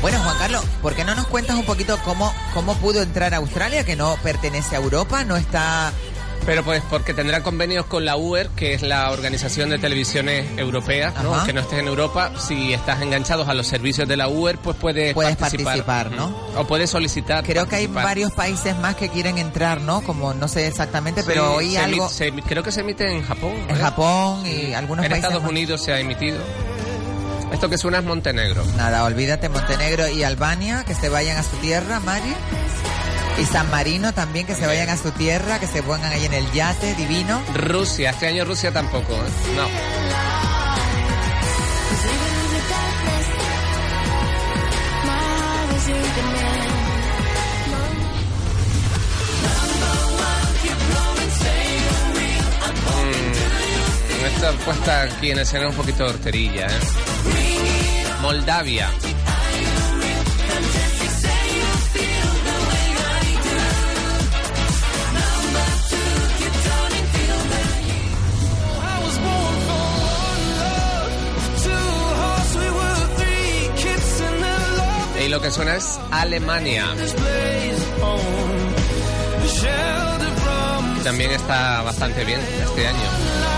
Bueno, Juan Carlos, ¿por qué no nos cuentas un poquito cómo, cómo pudo entrar a Australia, que no pertenece a Europa, no está... Pero pues porque tendrá convenios con la UER, que es la organización de televisiones europeas, ¿no? Que no estés en Europa, si estás enganchados a los servicios de la UER, pues puedes, Puedes participar, ¿no? O puedes solicitar. Creo que hay varios países más que quieren entrar, ¿no? Como no sé exactamente, pero Sí, se algo emi- se creo que se emite en Japón. en ¿eh? Japón y algunos En países Estados más. Unidos se ha emitido. Esto que suena es Montenegro. Nada, olvídate Montenegro y Albania, que se vayan a su tierra, Mari. Y San Marino también, que se vayan a su tierra, que se pongan ahí en el yate divino. Rusia, este año Rusia tampoco. ¿eh? No. Mm, Esta puesta aquí en escena es un poquito de horterilla, ¿eh? Moldavia. Y lo que suena es Alemania. También está bastante bien este año.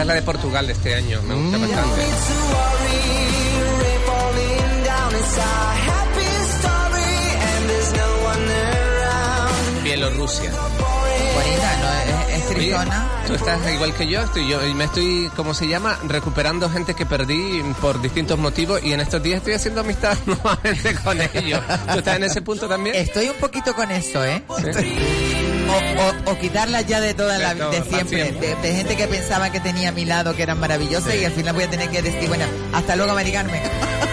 Es la de Portugal de este año. Me gusta Mm. bastante. Bielorrusia. Bonita, ¿no? Es, es tú estás igual que yo, estoy yo y me estoy, ¿cómo se llama? Recuperando gente que perdí por distintos motivos y en estos días estoy haciendo amistad (laughs) nuevamente con ellos. ¿Tú estás en ese punto también? Estoy un poquito con eso, ¿eh? ¿Sí? O, o- o quitarlas ya de toda la todo, de siempre, siempre. de, de gente que pensaba que tenía a mi lado que eran maravillosas y al final voy a tener que decir, bueno, hasta luego, Mari Carmen. (laughs)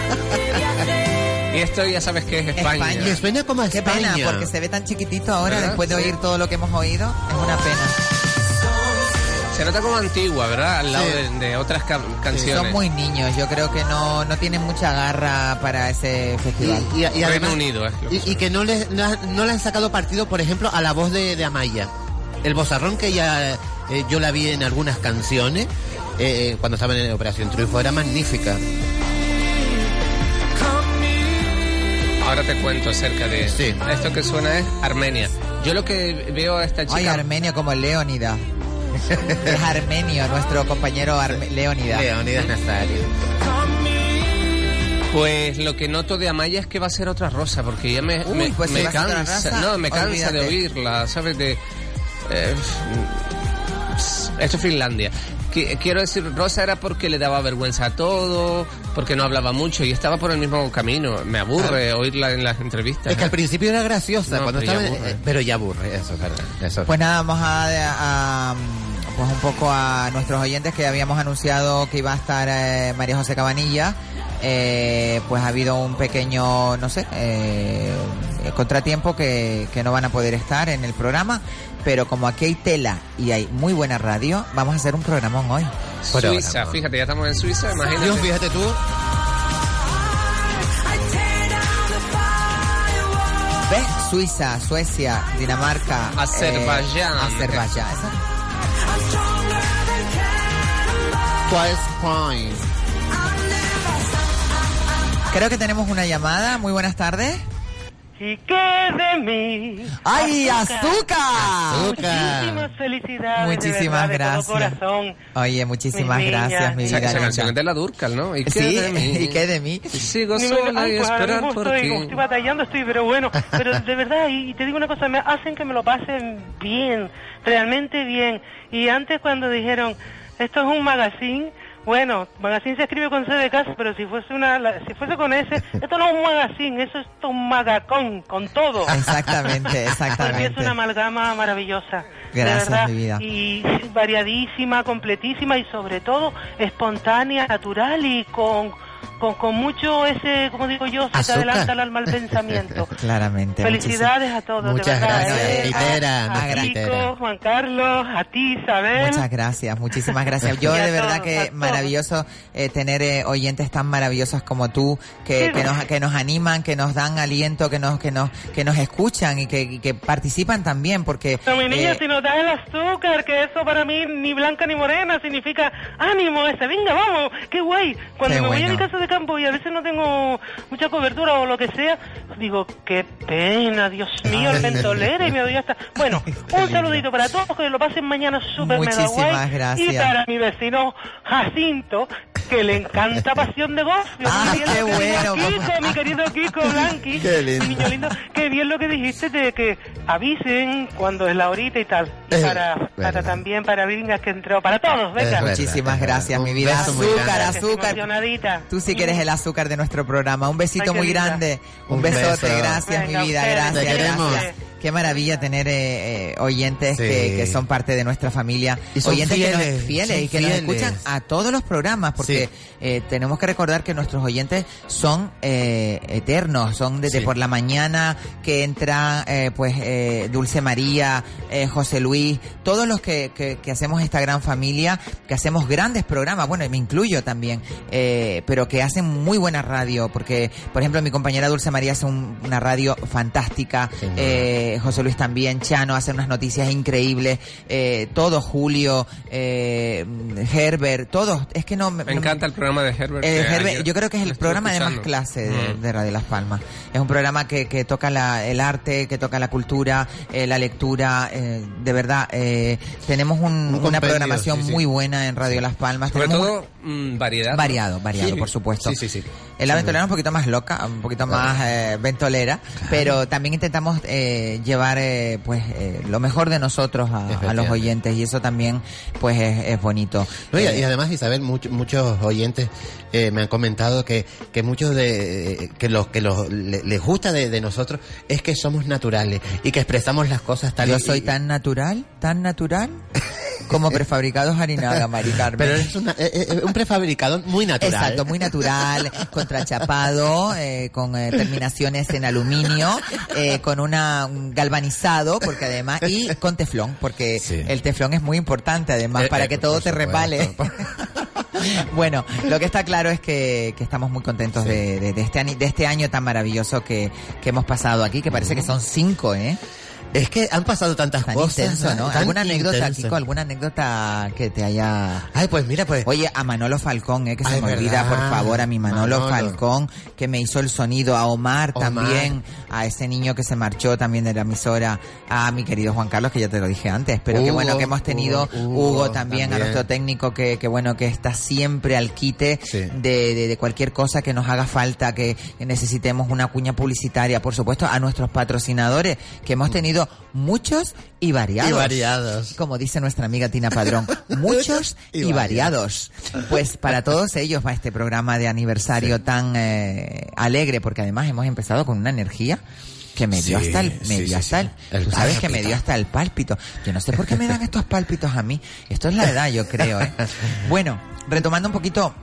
Y esto ya sabes que es España. España. Y suena como a Qué España. pena, porque se ve tan chiquitito ahora ¿Verdad? después de Sí. oír todo lo que hemos oído. Es una pena. Se nota como antigua, ¿verdad? Al lado Sí. de, de otras ca- canciones. Son muy niños, yo creo que no, no tienen mucha garra para ese Y, festival. y- y Reino además- Unido, es que y, y que no le, no, no le han sacado partido, por ejemplo, a la voz de, de Amaya. El bozarrón que ya eh, yo la vi en algunas canciones, eh, cuando estaba en Operación Triunfo, era magnífica. Ahora te cuento acerca de Sí. esto que suena es Armenia. Yo lo que veo a esta chica Ay, armenio como Leónida. (laughs) es armenio, nuestro compañero Arme- Leónida. Leonidas Nazario. Pues lo que noto de Amaya es que va a ser otra rosa, porque ya me, Uy, me, pues me si cansa, raza, no, me cansa olvídate. de oírla, ¿sabes? De eh, esto es Finlandia. Qui- Quiero decir, Rosa era porque le daba vergüenza a todo, porque no hablaba mucho y estaba por el mismo camino. Me aburre oírla en las entrevistas. Es que al principio era graciosa, No, cuando pero ya estaba, aburre. eh, pero ya aburre, eso es verdad. Eso. Pues nada, vamos a, a- pues un poco a nuestros oyentes que habíamos anunciado que iba a estar eh, María José Cabanilla. Eh, pues ha habido un pequeño, no sé, eh, contratiempo que, que no van a poder estar en el programa. Pero como aquí hay tela y hay muy buena radio, vamos a hacer un programón hoy. Suiza, Programa. fíjate, ya estamos en Suiza, imagínate. Dios, fíjate tú, ¿Ves? Suiza, Suecia, Dinamarca, Azerbaiyán. eh, Azerbaiyán. Twice Crime. Creo que tenemos una llamada. Muy buenas tardes. ¿Y qué de mí? ¡Ay, azúcar! Azúcar. Muchísimas felicidades. Muchísimas de verdad, de todo gracias. corazón. Oye, muchísimas niñas. gracias, mi vida. esa canción es de la Durcal, ¿no? ¿Y qué Sí, de mí? (laughs) ¿y qué de mí? Sigo me- sola y esperar por estoy, ti. estoy batallando, estoy, pero bueno, pero de (laughs) verdad, y, y te digo una cosa, me hacen que me lo pasen bien, realmente bien. Y antes cuando dijeron, esto es un magazine, bueno, magazine se escribe con C de casa, pero si fuese una, la- si fuese con S, (laughs) esto no es un magazine, eso es un magacón, con todo. Exactamente, (laughs) mí es exactamente. una amalgama maravillosa. de Gracias, verdad. mi vida. Y variadísima, completísima y sobre todo espontánea, natural y con, con, con mucho ese, como digo yo, se te adelanta el alma al pensamiento. (laughs) Claramente. Felicidades a todos. de Muchas verdad, gracias, ¿eh? Pitera, A, a. Kiko, Juan Carlos, a ti, Isabel. Muchas gracias, muchísimas gracias. Yo (laughs) de verdad todos, que maravilloso eh, tener eh, oyentes tan maravillosos como tú, que, Sí. que nos que nos animan, que nos dan aliento, que nos que nos que nos escuchan y que, y que participan también, porque No, mi niña, eh, si nos das el azúcar, que eso para mí ni blanca ni morena significa ánimo ese, venga, vamos, qué guay. Cuando Qué me voy a bueno. mi casa de campo y a veces no tengo mucha cobertura o lo que sea, digo, qué pena, Dios mío, el ventolera y me doy hasta... Bueno, (laughs) un saludito para todos, que lo pasen mañana súper mega Muchísimas guay. gracias. Y para mi vecino Jacinto, que le encanta Pasión de Golf. Yo Ah, qué que bueno, Kiko, mi querido Kiko Blanqui. Qué lindo. Mi niño lindo, qué bien lo que dijiste de que avisen cuando es la horita y tal. Es Para, para también, para Vingas que entró, para todos, venga. Muchísimas gracias, mi vida. Azúcar, azúcar. Tú sí que eres el azúcar de nuestro programa. Un besito Ay, muy linda. grande. Un, Un besote. beso. Gracias, Venga, mi vida. Gracias, gracias. Qué maravilla tener eh, eh, oyentes Sí. que, que son parte de nuestra familia. Y son oyentes que fieles, nos, fieles son y que nos escuchan a todos los programas porque Sí. Eh, tenemos que recordar que nuestros oyentes son eh, eternos. Son desde Sí. por la mañana que entra eh, pues Dulce María, José Luis, todos los que, que, que hacemos esta gran familia, que hacemos grandes programas, bueno, y me incluyo también, pero que hacen muy buena radio, porque, por ejemplo, mi compañera Dulce María hace un- una radio fantástica, José Luis también, Chano hace unas noticias increíbles, todo, Julio, Herbert, todos, es que no... Me no- encanta el programa de Herbert. eh, Herbert, yo creo que es el programa de más escuchando. clase de, Mm. de Radio Las Palmas. Es un programa que, que toca la- el arte, que toca la cultura, eh, la lectura. eh, de verdad, eh, tenemos un- Un una programación sí, sí. muy buena en Radio Las Palmas. Sobre Tenemos todo mm, variedad. Variado, variado, Sí. por supuesto. Sí, sí, sí. La ventolera es un poquito más loca, un poquito más eh, ventolera, pero también intentamos eh, llevar eh, pues eh, lo mejor de nosotros a, a los oyentes y eso también pues es, es bonito. No, y, Eh, y además, Isabel, much- muchos oyentes eh, me han comentado que, que muchos de que lo que los- le- les gusta de, de nosotros es que somos naturales y que expresamos las cosas tal yo y- soy y- tan natural, tan natural como (laughs) prefabricados harinaga, Mari Carmen. Pero es una- un prefabricado muy natural. Exacto, muy natural, contrachapado, eh, con eh, terminaciones en aluminio, eh, con una un galvanizado, porque además, y con teflón, porque Sí. el teflón es muy importante además Eh, para eh, que todo te resbale. (laughs) bueno, lo que está claro es que, que estamos muy contentos de, de- de este, de este año tan maravilloso que, que hemos pasado aquí, que parece que son cinco, ¿eh? Es que han pasado tantas Tan cosas. intenso, ¿no? tan ¿Alguna anécdota. Kiko? ¿Alguna anécdota que te haya... Ay, pues mira, pues. Oye, a Manolo Falcón, eh, que se Ay, me olvida, por favor, a mi Manolo, Manolo. Falcón, que me hizo el sonido, a Omar, Omar. también, a ese niño que se marchó también de la emisora, a mi querido Juan Carlos, que ya te lo dije antes, pero qué Hugo, bueno que hemos tenido, Hugo, Hugo, Hugo también, a nuestro técnico, que, que bueno, que está siempre al quite Sí. de, de- de cualquier cosa que nos haga falta, que necesitemos una cuña publicitaria, por supuesto, a nuestros patrocinadores, que hemos tenido muchos y variados. Y variados. Como dice nuestra amiga Tina Padrón, (laughs) muchos Y y, variados. Pues para todos ellos va este programa de aniversario tan eh, alegre, porque además hemos empezado con una energía que me dio Sí, hasta el, me sí, dio sí, hasta sí. el, El tú sabes que me pálpito. dio hasta el pálpito. Yo no sé por qué me dan estos pálpitos a mí. Esto es la edad, yo creo, ¿eh? (laughs) Bueno, retomando un poquito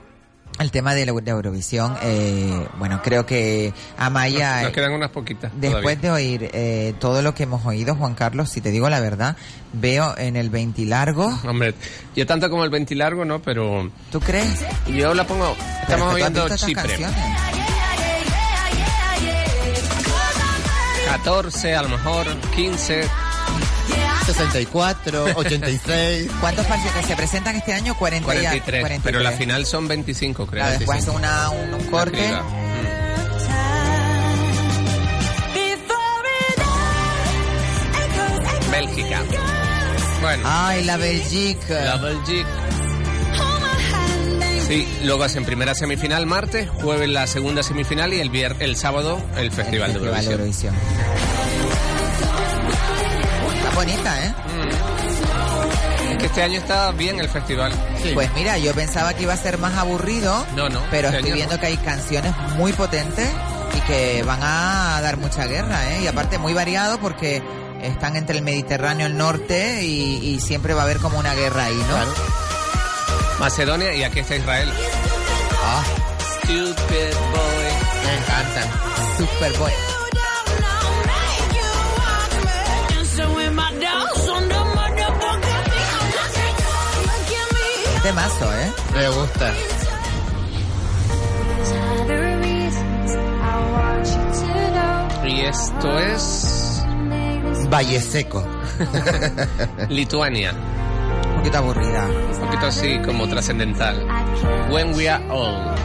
el tema de, la, de Eurovisión, eh, bueno, creo que Amaya... Nos quedan unas poquitas. Después todavía. de oír eh, todo lo que hemos oído, Juan Carlos, si te digo la verdad, veo en el ventilargo, Hombre, yo tanto como el ventilargo, no, pero ¿tú crees? yo la pongo. Estamos oyendo Chipre. canciones. 14, a lo mejor 15. 64, 86. ¿Cuántos partidos se presentan este año? 40 y a- 43, pero la final son 25, creo. Claro, después 25. una, un, un corte. Mm. Bélgica. Bueno, Ay, la Belgique. la Belgique. Sí, luego hacen primera semifinal martes, jueves la segunda semifinal y el vier el sábado el Festival, de Festival de Eurovisión. Bonita, ¿eh? Es que este año está bien el festival. Pues mira, yo pensaba que iba a ser más aburrido, No, no, pero este estoy viendo no. que hay canciones muy potentes y que van a dar mucha guerra, ¿eh? Y aparte muy variado porque están entre el Mediterráneo, el norte y, y siempre va a haber como una guerra ahí, ¿no? Macedonia y aquí está Israel. Ah, Stupid boy. me encantan. Superboy. Temazo, ¿eh? Me gusta. Y esto es Valle Seco. (laughs) Lituania. Un poquito aburrida. Un poquito así como trascendental. When we are old.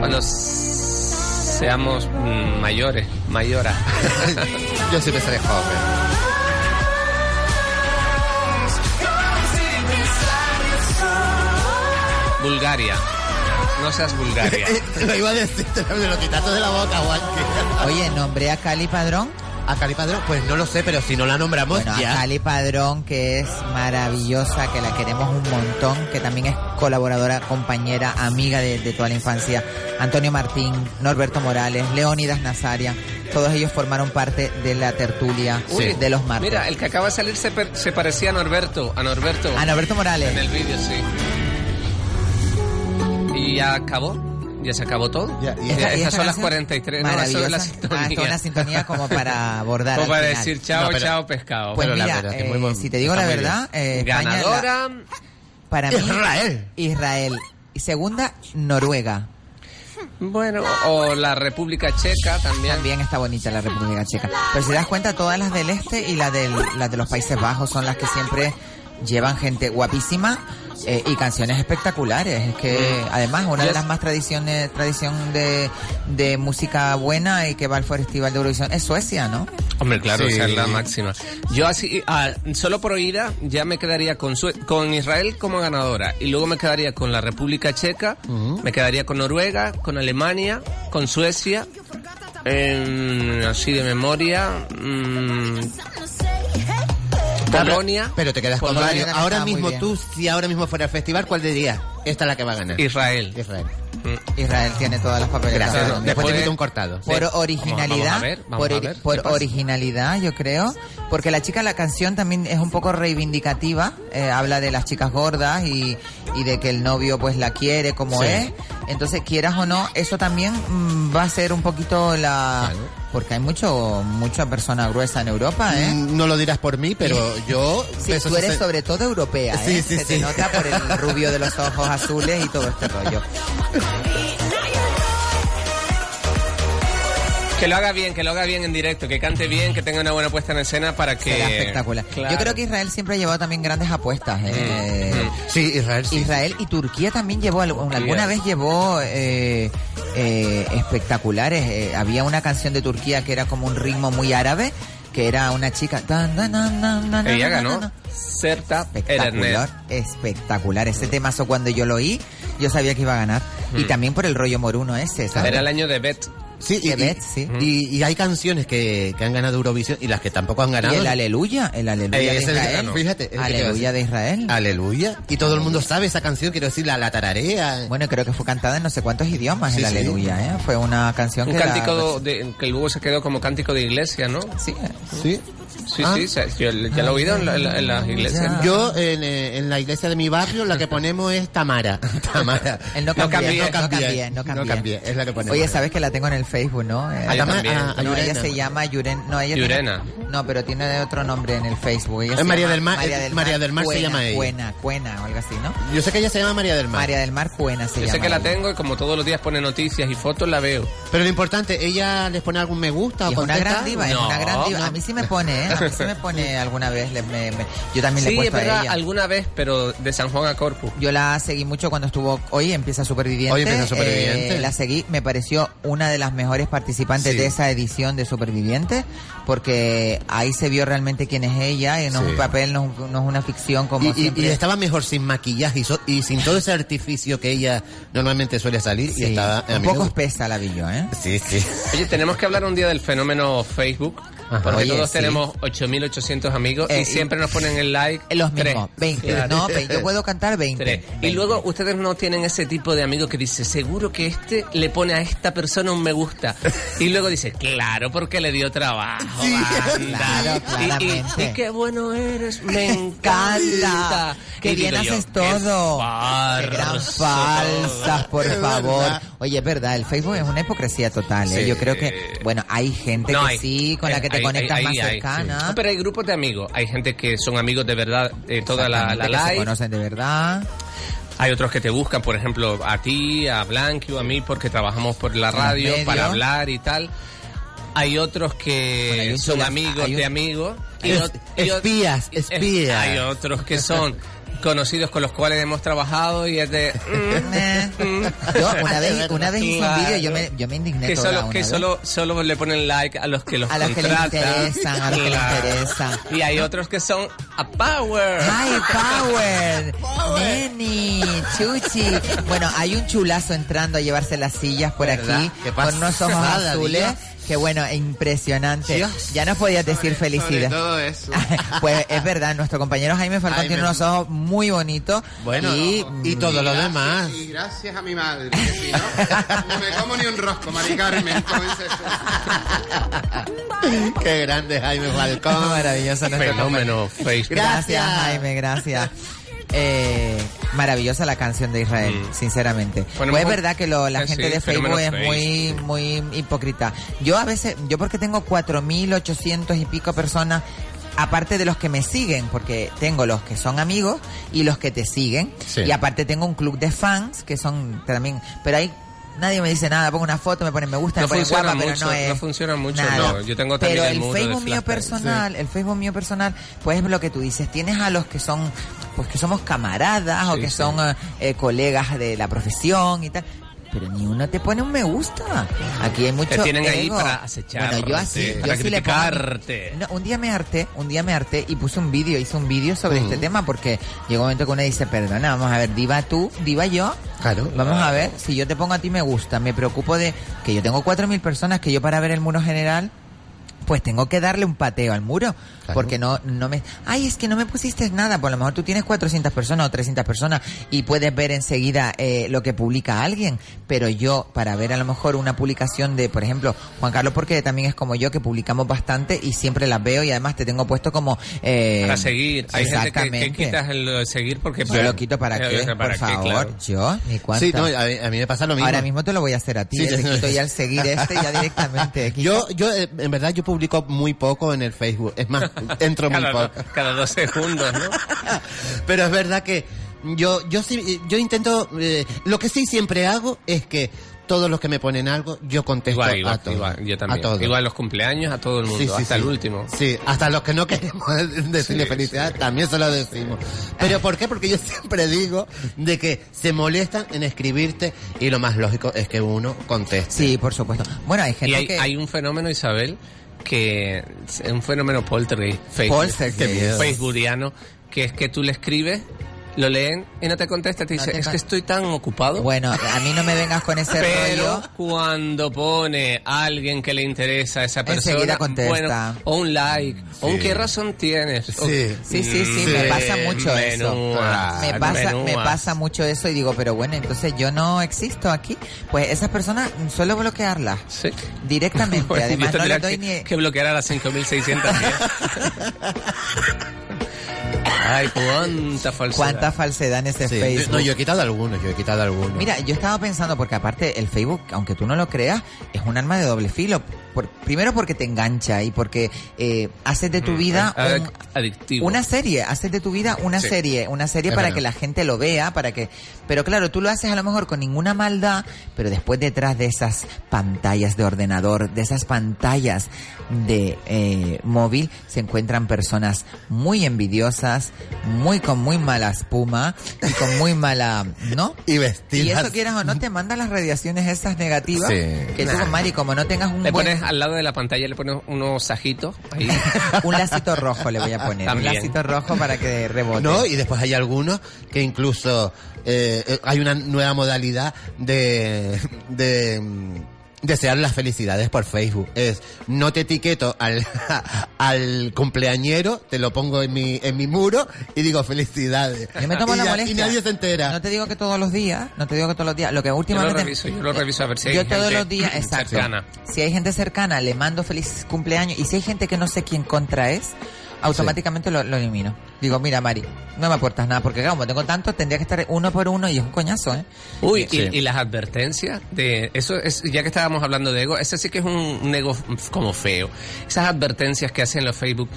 Cuando seamos mm, mayores, mayora. (laughs) Yo siempre seré joven. Bulgaria. No seas Bulgaria. (laughs) lo iba a decir, te me lo quitaste de la boca, Juanqui. (laughs) Oye, nombré a Cali Padrón. ¿A Cali Padrón? Pues no lo sé, pero si no la nombramos Bueno, a ya. Cali Padrón, que es maravillosa, que la queremos un montón, que también es colaboradora, compañera, amiga de, de toda la infancia. Antonio Martín, Norberto Morales, Leónidas Nazaria, todos ellos formaron parte de la tertulia Sí. de los martes. Mira, el que acaba de salir se, se parecía a Norberto. A Norberto. A Norberto En Morales. el vídeo, sí. Y ya acabó. Ya se acabó todo. Ya, y Ya, Esta- y Estas esta son las canción 43. No, eso es Maravillosa. la Ah, esto es sintonía. sintonía como para abordar. Como para final. decir chao, No, pero- chao, pescado. Pues Pero la mira, verdad que eh, muy si te digo la verdad, eh, España es la- Ganadora. para mí, Israel. Israel. Y segunda, Noruega. Bueno, o la República Checa también. También está bonita la República Checa. Pero si das cuenta, todas las del este y las del, las de los Países Bajos son las que siempre llevan gente guapísima eh, y canciones espectaculares. Es que además una de las más tradiciones, tradición de, de música buena y que va al Festival de Eurovisión es Suecia, ¿no? Hombre, claro, Sí. esa es la máxima. Yo así, ah, solo por oída, ya me quedaría con, Sue- con Israel como ganadora. Y luego me quedaría con la República Checa, me quedaría con Noruega, con Alemania, con Suecia, em, así de memoria, mm, Polonia, Pero te quedas con también Ahora mismo tú, si ahora mismo fuera al festival, ¿cuál dirías? Esta es la que va a ganar. Israel. Israel. Mm. Israel tiene todas las papeletas. Gracias. Después te invito un cortado. por Sí. originalidad, Vamos a ver, vamos por, originalidad, yo creo, porque la chica la canción también es un poco reivindicativa, eh, habla de las chicas gordas y, y de que el novio pues la quiere como Sí. es, entonces quieras o no, eso también mm, va a ser un poquito la, porque hay mucho mucha persona gruesa en Europa, ¿eh? Mm, No lo dirás por mí, pero (laughs) yo... Sí, tú eres sobre todo europea, ¿eh? sí, Se te nota por el rubio de los ojos azules y todo este rollo. (laughs) Que lo haga bien, que lo haga bien en directo, que cante bien, que tenga una buena puesta en escena para que... Será espectacular. Claro. Yo creo que Israel siempre ha llevado también grandes apuestas. ¿eh? Mm, mm. Sí, Israel sí. Israel y Turquía también llevó, algu- alguna vez llevó eh, eh, espectaculares. Eh, había una canción de Turquía que era como un ritmo muy árabe, que era una chica... Ella ganó. Erenet. Espectacular, espectacular. Ese temazo cuando yo lo oí, yo sabía que iba a ganar. Y Mm. también por el rollo moruno ese, ¿sabes? Era el año de Bet. Sí, y, sí. y- y hay canciones que, que han ganado Eurovisión y las que tampoco han ganado. Y el aleluya, el aleluya Eh, de ese es el que Israel. Fíjate, es el que te iba a aleluya de Israel. Aleluya. Y todo el mundo sabe esa canción, quiero decir, la, la tararea. Bueno, creo que fue cantada en no sé cuántos idiomas Sí, el sí. aleluya, ¿eh? Fue una canción Un que era- cántico de, que luego se quedó como cántico de iglesia, ¿no? Sí, Sí. Sí, Ah. sí, se- yo ya lo he oído en, la- en la- las iglesias. Yo en, eh, en la iglesia de mi barrio la que ponemos es Tamara. (laughs) Tamara. Él no cambié, no cambia, no cambia. No cambié, es la que ponemos. Oye, sabes que la tengo en el Facebook, ¿no? Eh, A yo Tamara- también. a- a no, ella se llama Yuren, no, ella tiene- Yurena. no, pero tiene otro nombre en el Facebook. Ella Es se María llama del Mar- eh, María del Mar se Cuena, llama ella. Cuena, Cuena o algo así, ¿no? Yo sé que ella se llama María del Mar. María del Mar Cuena se Yo llama. sé que la ella. tengo y como todos los días pone noticias y fotos, la veo. Pero lo importante, ella les pone algún me gusta o es una gran diva, es una gran diva. no. A mí sí me pone, ¿eh? A mí sí me pone alguna vez. le- me- me- yo también le he Sí, es puesto a ella. alguna vez, pero de San Juan a Corpus. Yo la seguí mucho cuando estuvo hoy empieza Superviviente. Hoy empieza Superviviente. Eh, la seguí, me pareció una de las mejores participantes Sí. de esa edición de Superviviente, porque ahí se vio realmente quién es ella, y no es Sí. un papel, no, es no es una ficción como Y, y- siempre. y estaba mejor sin maquillaje y, so- y sin todo ese artificio que ella normalmente suele salir. Sí, y estaba, un poco espesa la vi yo, ¿eh? Sí, sí. Oye, tenemos que hablar un día del fenómeno Facebook, Ajá. porque Oye, todos sí. tenemos 8.800 amigos Eh, y y- siempre nos ponen el like. Los tres. mismos, 20. Claro. No, yo puedo cantar 20. Tres. Y 20. luego ustedes no tienen ese tipo de amigo que dice, seguro que este le pone a esta persona un me gusta. (laughs) Y luego dice, claro, porque le dio trabajo. anda". claro, Y- y-. Y, qué bueno eres, me encanta. Qué Y bien yo, haces "Qué todo. Qué gran todo". falsas, (laughs) por Es favor. verdad. Oye, es verdad, el Facebook es una hipocresía total, ¿eh? Sí. Yo creo que, bueno, hay gente No, que hay- sí, con la que te hay- conectas hay- más hay- cercana. sí. No, pero hay grupos de amigos. Hay gente que son amigos de verdad de toda la, la que se conocen de verdad. Hay otros que te buscan, por ejemplo, a ti, a Blanqui o a mí, porque trabajamos por la radio para hablar y tal. Hay otros Bueno, que hay son amigos hay un- de amigos. Es- espías, es- espías. Hay otros que son (laughs) conocidos con los cuales hemos trabajado y es de... mm. (laughs) Yo una vez, una vez hice un vídeo, yo me, yo me indigné que toda solo, que vez. solo, solo le ponen like a los que los A los que les interesan, a los que les interesan. Y hay otros que son a power. ¡Ay, (laughs) Power! Neni, Chuchi. Bueno, hay un chulazo entrando a llevarse las sillas por ¿Verdad? aquí ¿Qué con unos ojos azules. Dios? Que bueno, impresionante. Dios. Ya nos podías decir felicidad. todo eso. (laughs) pues es verdad, nuestro compañero Jaime Falcón Jaime. tiene unos ojos muy bonitos. Bueno, y, y todo lo demás. Y gracias a mi madre, que si no, no me como ni un rosco, Mari Carmen. ¿cómo es eso? (laughs) Qué grande Jaime Falcón. Maravilloso nuestro Fenómeno Facebook. Gracias. Jaime, gracias. Eh, maravillosa la canción de Israel, Mm. sinceramente. Bueno, pues es verdad que lo- la eh, gente sí, de Facebook es muy, muy hipócrita. Yo a veces, yo porque tengo 4.800 y pico personas, aparte de los que me siguen, porque tengo los que son amigos y los que te siguen, Sí. y aparte tengo un club de fans que son también, pero hay Nadie me dice nada, pongo una foto, me ponen me gusta, No me ponen guapa, pero mucho, no es. no funciona mucho, nada. no. Yo tengo también Pero el el muro Facebook mío personal, el Facebook mío personal, pues es lo que tú dices, tienes a los que son, pues que somos camaradas o que sí. son eh, eh, colegas de la profesión y tal. Pero ni uno te pone un me gusta. Aquí hay mucho Te tienen ahí ego. para acecharte, Bueno, yo así, para yo sí le pongo no, un día me harté, un día me harté y puse un vídeo, hice un vídeo sobre este tema porque llegó un momento que uno dice, perdona, vamos a ver, diva tú, diva yo. Claro. Vamos a ver, si yo te pongo a ti me gusta, me preocupo de que yo tengo 4.000 personas que yo para ver el muro general, pues tengo que darle un pateo al muro. Claro. Porque no, no me... Ay, es que no me pusiste nada. Por lo mejor tú tienes 400 personas o 300 personas y puedes ver enseguida eh, lo que publica alguien. Pero yo, para ver a lo mejor una publicación de, por ejemplo, Juan Carlos, porque también es como yo, que publicamos bastante y siempre las veo y además te tengo puesto como... Eh, Para seguir. Hay gente que, que exactamente. quitas el de seguir porque... Yo lo quito para Eh, qué, ¿para por qué? favor. Claro. Yo, ni cuánto. Sí, no, a, mí, a mí me pasa lo mismo. Ahora mismo te lo voy a hacer a ti. Sí, eh, te quito ya el seguir este ya directamente. (laughs) Yo, yo, eh, en verdad, yo publico muy poco en el Facebook. Es más, entro muy Cada, poco. cada dos segundos, ¿no? (laughs) Pero es verdad que yo, yo sí, yo intento, eh, lo que sí siempre hago es que todos los que me ponen algo, yo contesto Igual, igual, a todos. igual, yo también. A todos. Igual los cumpleaños a todo el mundo, Sí, sí, hasta sí. el último. Sí, hasta los que no queremos (laughs) decirle Sí, felicidad, también se lo decimos. Pero ¿por qué? Porque yo siempre digo de que se molestan en escribirte y lo más lógico es que uno conteste. Sí, por supuesto. Bueno, hay gente Y hay, que... hay un fenómeno, Isabel, que es un fenómeno poltergeist, facebookiano, que es que tú le escribes, lo leen y no te contesta, te No dice, te es que estoy tan ocupado. Bueno, a mí no me vengas con ese Pero rollo. cuando pone a alguien que le interesa a esa persona, Enseguida contesta. bueno, o un like, o un qué razón tienes. O- Sí. Sí, sí, sí, me pasa mucho eso. Me pasa, me pasa mucho eso y digo, pero bueno, entonces yo no existo aquí. Pues esas personas suelo bloquearlas Sí. directamente. (laughs) Bueno, Además yo no les doy que, ni... que bloquear a las 5610. (laughs) (laughs) Ay, cuánta falsedad. Cuánta falsedad en ese Sí. Facebook. No, yo he quitado algunos, yo he quitado algunos. Mira, yo estaba pensando, porque aparte el Facebook, aunque tú no lo creas, es un arma de doble filo. Por- primero porque te engancha y porque eh, haces de tu Mm, vida un- adictivo. una serie, haces de tu vida una Sí. serie, una serie Es para verdad. que la gente lo vea, para que... Pero claro, tú lo haces a lo mejor con ninguna maldad, pero después detrás de esas pantallas de ordenador, de esas pantallas de eh, móvil, se encuentran personas muy envidiosas, muy con muy mala espuma y con muy mala... ¿No? Y (laughs) Y vestidas. eso quieras o no, te manda las radiaciones esas negativas. Sí. Que tú, Nah. Mari, como no tengas un Le buen... pones al lado de la pantalla, le pones unos sajitos ahí. (laughs) un lacito rojo le voy a poner. También. Un lacito rojo para que rebote. No, y después hay algunos que incluso eh, eh, hay una nueva modalidad de, de mm, desear las felicidades por Facebook. Es, no te etiqueto al, (laughs) al cumpleañero, te lo pongo en mi, en mi muro y digo felicidades. Yo me tomo y la ya- molestia. Y nadie se entera. No te digo que todos los días, no te digo que todos los días. Lo que Yo lo últimamente... reviso, yo lo reviso a ver si hay Yo todos gente los días, (laughs) exacto. cercana. Si hay gente cercana, le mando feliz cumpleaños. Y si hay gente que no sé quién contra es, automáticamente lo, lo elimino. Digo, mira, Mari, no me aportas nada, porque como tengo tantos, tendría que estar uno por uno y es un coñazo, ¿eh? Uy, Sí. y, y las advertencias de eso es ya que estábamos hablando de ego, ese sí que es un, un ego como feo. Esas advertencias que hacen los Facebook.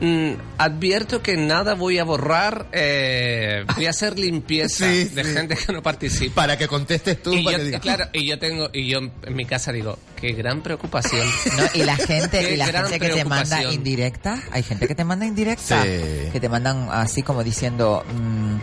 Mm, advierto que nada voy a borrar, eh, voy a hacer limpieza Sí, de sí. gente que no participa. Para que contestes tú. Y para yo, que digas, claro, y yo tengo, y yo en mi casa digo, qué gran preocupación. (laughs) ¿no? Y la gente, y la gente que te manda indirecta, hay gente que te manda indirecta, Sí. que te mandan así como diciendo, mm,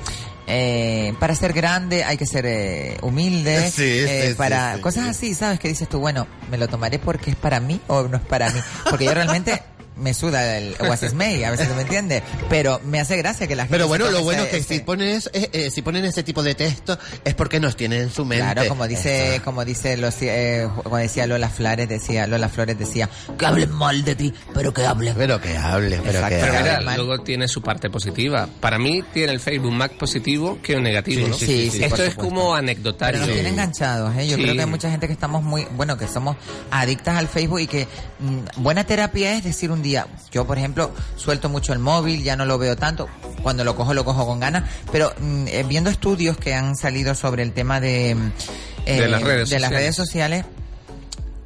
eh, para ser grande hay que ser eh, humilde, Sí, eh, sí, para sí, sí, cosas sí. así, ¿sabes? Que dices tú, bueno, me lo tomaré porque es para mí o no es para mí, porque yo realmente me suda el May, a veces me entiende, pero me hace gracia que la gente Pero bueno, lo bueno ese- es que ese- si ponen, eso- eh, eh, si ponen ese tipo de texto es porque nos tienen en su mente. Claro, como dice, Eso. como dice los, eh, como decía Lola Flores, decía, Lola Flores decía, que hablen mal de ti, pero que hablen. Pero que hable, pero Exacto. que Pero hable. mira, luego tiene su parte positiva. Para mí tiene el Facebook más positivo que un negativo, Sí, ¿no? sí, sí, sí, Esto es como anecdotario. Pero nos tienen enganchados, ¿eh? Yo Sí. creo que hay mucha gente que estamos muy, bueno, que somos adictas al Facebook y que mm, buena terapia es decir un día, yo por ejemplo suelto mucho el móvil, ya no lo veo tanto, cuando lo cojo lo cojo con ganas, pero mm, eh, viendo estudios que han salido sobre el tema de, mm, De las redes de las sociales. redes sociales,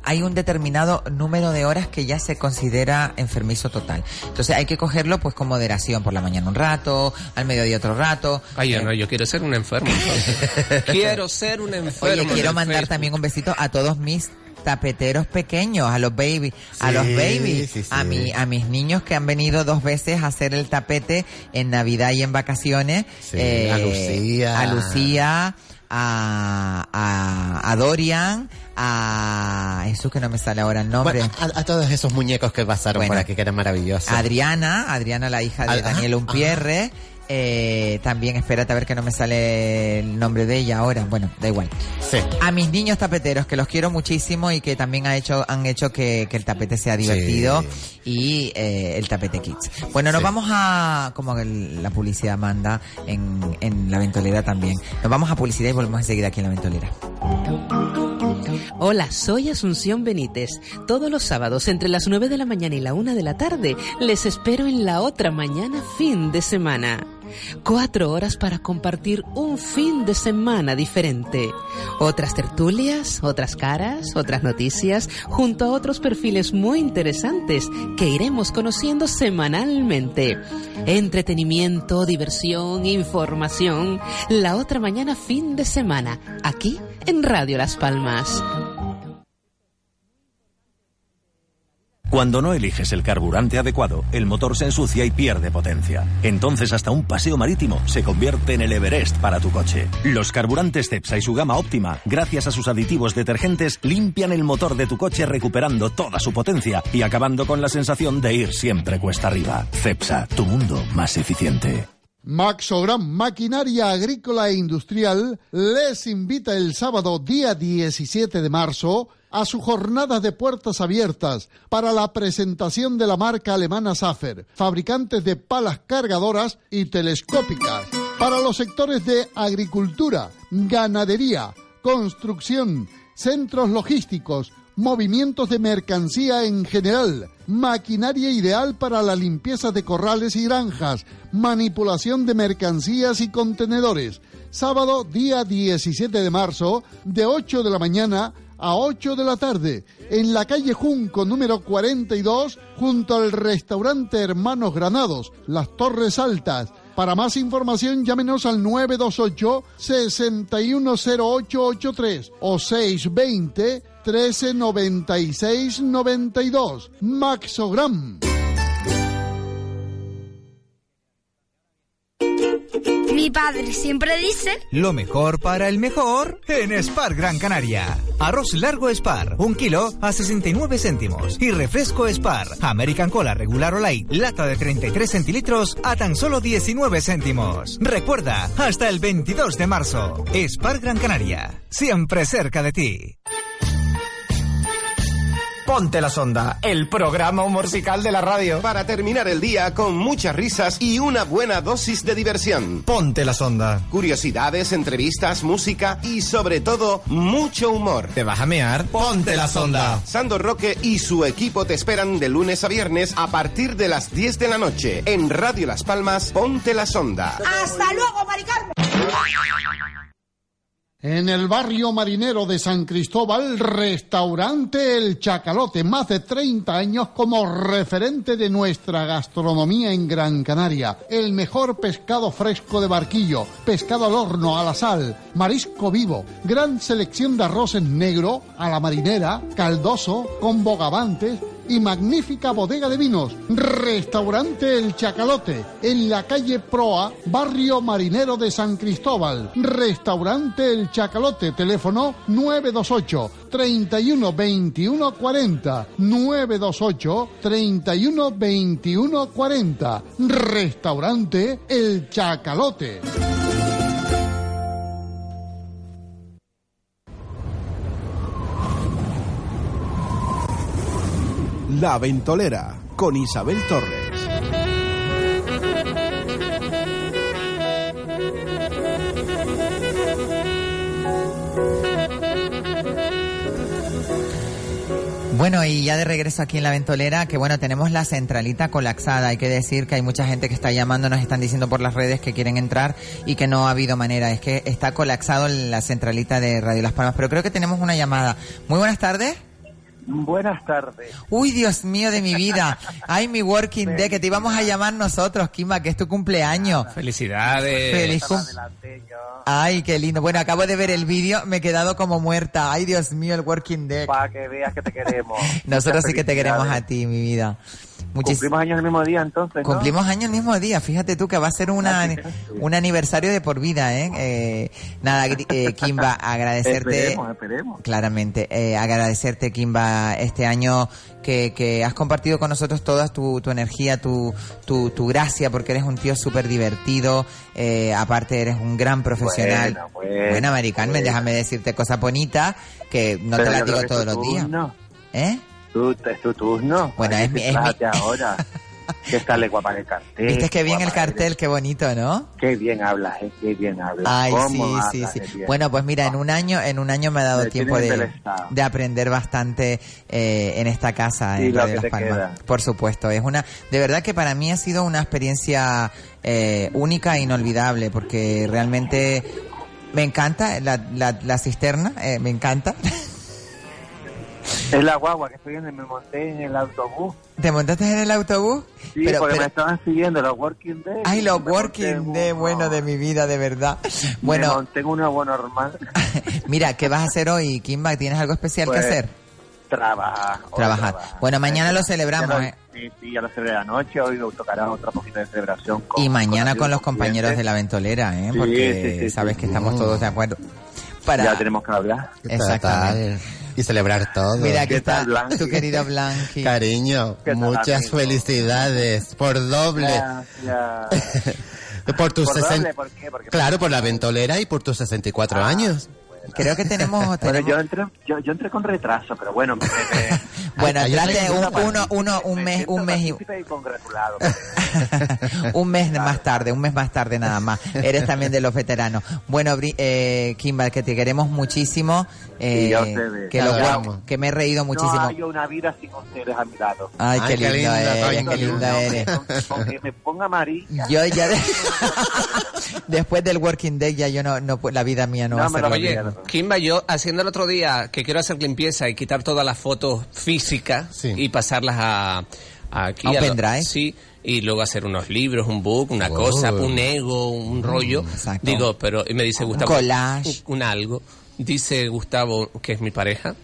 hay un determinado número de horas que ya se considera enfermizo total. Entonces hay que cogerlo pues con moderación, por la mañana un rato, al mediodía otro rato. Ay, Eh, no, yo quiero ser un enfermo. (laughs) quiero ser un enfermo. Oye, quiero mandar Facebook. también un besito a todos mis tapeteros pequeños, a los baby, a los sí, sí. a mi, a mis niños que han venido dos veces a hacer el tapete en Navidad y en vacaciones. eh, a Lucía. A Lucía, a, a, a Dorian, a Jesús que no me sale ahora el nombre. Bueno, a, a todos esos muñecos que pasaron Bueno. por aquí, que eran maravillosos. Adriana, Adriana la hija de Daniel Umpierre. Eh, también, espérate a ver que no me sale el nombre de ella ahora. Bueno, da igual. Sí. A mis niños tapeteros, que los quiero muchísimo y que también ha hecho, han hecho que, que el tapete sea divertido y eh, el tapete kids. Bueno, nos Sí. vamos a, como el- la publicidad manda en, en la ventolera también. Nos vamos a publicidad y volvemos enseguida aquí en la ventolera. Hola, soy Asunción Benítez. Todos los sábados entre las 9 de la mañana y la 1 de la tarde les espero en la otra mañana fin de semana. Cuatro horas para compartir un fin de semana diferente. Otras tertulias, otras caras, otras noticias, junto a otros perfiles muy interesantes que iremos conociendo semanalmente. Entretenimiento, diversión, información. La otra mañana fin de semana, aquí en Radio Las Palmas. Cuando no eliges el carburante adecuado, el motor se ensucia y pierde potencia. Entonces hasta un paseo marítimo se convierte en el Everest para tu coche. Los carburantes Cepsa y su gama óptima, gracias a sus aditivos detergentes, limpian el motor de tu coche recuperando toda su potencia y acabando con la sensación de ir siempre cuesta arriba. Cepsa, tu mundo más eficiente. Maxogram Maquinaria Agrícola e Industrial les invita el sábado día 17 de marzo a su jornada de puertas abiertas para la presentación de la marca alemana Safer, fabricantes de palas cargadoras y telescópicas, para los sectores de agricultura, ganadería, construcción, centros logísticos, movimientos de mercancía en general, maquinaria ideal para la limpieza de corrales y granjas, manipulación de mercancías y contenedores. Sábado, día 17 de marzo, de 8 de la mañana a 8 de la tarde, en la calle Junco número 42, junto al restaurante Hermanos Granados, Las Torres Altas. Para más información, llámenos al 928 610883 o 620 1396 92. Maxogram. Mi padre siempre dice Lo mejor para el mejor en Spar Gran Canaria. Arroz largo Spar, un kilo a 69 céntimos. Y refresco Spar, American Cola regular o light, lata de 33 centilitros a tan solo 19 céntimos. Recuerda, hasta el 22 de marzo. Spar Gran Canaria, siempre cerca de ti. Ponte la sonda, el programa musical de la radio. Para terminar el día con muchas risas y una buena dosis de diversión. Ponte la sonda. Curiosidades, entrevistas, música y sobre todo mucho humor. ¿Te vas a mear? Ponte la sonda. Sandor Roque y su equipo te esperan de lunes a viernes a partir de las 10 de la noche en Radio Las Palmas. Ponte la sonda. Hasta luego, Maricarmen. En el barrio marinero de San Cristóbal, restaurante El Chacalote, más de 30 años como referente de nuestra gastronomía en Gran Canaria. El mejor pescado fresco de barquillo, pescado al horno, a la sal, marisco vivo, gran selección de arroces negro, a la marinera, caldoso, con bogavantes y magnífica bodega de vinos. Restaurante El Chacalote, en la calle Proa, barrio marinero de San Cristóbal. Restaurante El Chacalote, teléfono 928 31 21 40. 928 31 21 40. Restaurante El Chacalote. La Ventolera con Isabel Torres. Bueno, y ya de regreso aquí en la ventolera, que bueno, tenemos la centralita colapsada. Hay que decir que hay mucha gente que está llamando, nos están diciendo por las redes que quieren entrar y que no ha habido manera. Es que está colapsado la centralita de Radio Las Palmas. Pero creo que tenemos una llamada. Muy buenas tardes. Buenas tardes. Uy, Dios mío de mi vida. Ay, mi working day, que te íbamos a llamar nosotros, Kimba, que es tu cumpleaños. Felicidades. Feliz cum- Ay, qué lindo. Bueno, acabo de ver el vídeo, me he quedado como muerta. Ay, Dios mío, el working day. Para que veas que te queremos. (laughs) Nosotros sí que te queremos a ti, mi vida. Muchis- Cumplimos años el mismo día entonces, ¿no? Cumplimos años el mismo día, fíjate tú que va a ser una, un aniversario de por vida, ¿eh? Eh, nada, eh, Kimba, (laughs) agradecerte. Esperemos, esperemos. Claramente, eh, agradecerte, Kimba, este año que, que has compartido con nosotros toda tu, tu energía, tu, tu, tu gracia, porque eres un tío súper divertido, eh, aparte eres un gran profesional. Bueno, Buena, Mari Carmen, déjame decirte cosas bonitas que no te las digo todos los días. ¿Eh? Tú, es tu turno. Bueno, Ay, es mi- es mi- ahora. (laughs) que sale guapa en el cartel. Viste que bien el cartel, qué bonito, ¿no? Qué bien hablas, eh, qué bien hablas. Ay, ¿Cómo sí, hablas sí, sí. Bueno, pues mira, en un año, en un año me ha dado Me tiempo de, de aprender bastante eh, en esta casa, Y en Radio Las Palmas. queda. Por supuesto, es una, de verdad que para mí ha sido una experiencia eh, única e inolvidable, porque realmente me encanta la, la, la cisterna, eh, me encanta. (laughs) Es la guagua que estoy viendo, me monté en el autobús. ¿Te montaste en el autobús? Sí, Pero- porque pero- me estaban siguiendo los working days. Ay, los Me monté working uno- bueno de mi vida, de verdad. (laughs) Me Bueno, monté en una buena normal. (laughs) mira, ¿qué vas a hacer hoy, Kimba? ¿Tienes algo especial Pues, que hacer? Trabajar. Trabajar. trabajar. Bueno, mañana lo celebramos, ¿eh? Sí, sí, ya lo celebré anoche. Hoy tocará otra poquito de celebración. Con, Y mañana con los amigos, compañeros de la ventolera, ¿eh? Sí, Porque sí, sí, sabes sí, que sí. estamos todos de acuerdo. Para... Ya tenemos que hablar. Exactamente. Y celebrar todo. Mira, aquí ¿Qué está Blanqui? tu querido Blanqui. Cariño, ¿Qué tal, muchas amigo? felicidades por doble. Gracias. (laughs) por tus ¿Por 60 doble? ¿Por qué? Porque- Claro, por la ventolera y por tus 64 Ah, años. Creo que tenemos... (laughs) Bueno, tenemos- yo entré, yo, yo entré con retraso, pero bueno, me, me- (laughs) Bueno, Ay, ay, entraste ay, un, ay, uno, uno, un me mes, un mes y... y congratulado. (laughs) un mes más tarde, un mes más tarde nada más. Eres también de los veteranos. Bueno, eh, Kimba, que te queremos muchísimo. eh, Sí, que, lo que me he reído muchísimo. No hay una vida sin ustedes a mi lado. Ay, qué Ay, qué linda linda, eres, coño. qué linda eres. Con, con que me ponga amarilla. Yo ya de- después del working day ya yo no, no la vida mía no, No, va a ser lo lo Oye, mismo. Kimba, yo haciendo el otro día que quiero hacer limpieza y quitar todas las fotos físicas Sí. y pasarlas a, a aquí ¿A pendrive? sí, y luego hacer unos libros, un book, una Oh. cosa, un ego, un rollo. exacto. Digo, pero y me dice Gustavo, collage. un, un algo. Dice Gustavo, que es mi pareja.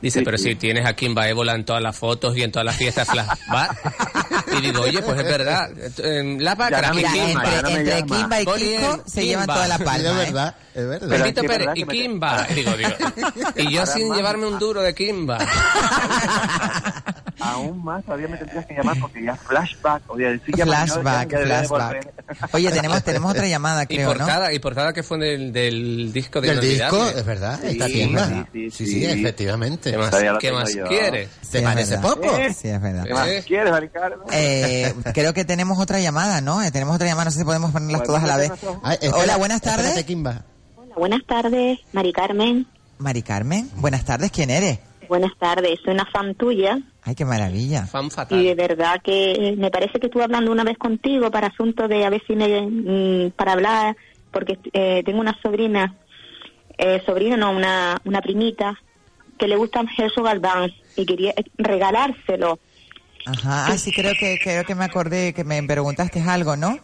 Dice, Sí, pero sí. si tienes a Kimba Ébola en todas las fotos y en todas las fiestas flashback. (laughs) y digo, oye, pues es verdad. Eh, La vaca, no Kimba, entre, no. Kimba y Kiko se llevan toda la palma, es ¿eh? verdad, es verdad. Es Pérez verdad y Kimba. (laughs) Digo, digo. Y yo Ahora sin llevarme un duro de Kimba. (laughs) Aún más, todavía me tendrías que llamar porque ya flashback. O ya mañana Flashback, ya- flashback. Oye, tenemos, tenemos otra llamada, (laughs) Y creo, ¿no? portada, y portada que fue del, del disco de Del disco, es verdad. Sí, Está sí, sí, Sí, sí, sí, sí. efectivamente. ¿Qué más, qué más quieres? ¿Te parece poco? Sí, es verdad. ¿Qué más Eh. quieres, Ricardo? Eh, creo que tenemos otra llamada, ¿no? Eh, tenemos otra llamada, no sé si podemos ponerlas Bueno, todas a la vez. Ay, espera, Hola, buenas espérate, tardes. Kimba. Buenas tardes, Mari Carmen. Mari Carmen, buenas tardes, ¿quién eres? Buenas tardes, soy una fan tuya Ay, qué maravilla. Fan y de fatal. verdad que me parece que estuve hablando una vez contigo para asunto de a ver si me, mm, para hablar, porque eh, tengo una sobrina, eh, sobrina no, una, una primita que le gusta Jesús Galván y quería eh, regalárselo. Ajá, ah, sí, creo que, creo que me acordé que me preguntaste algo, ¿no?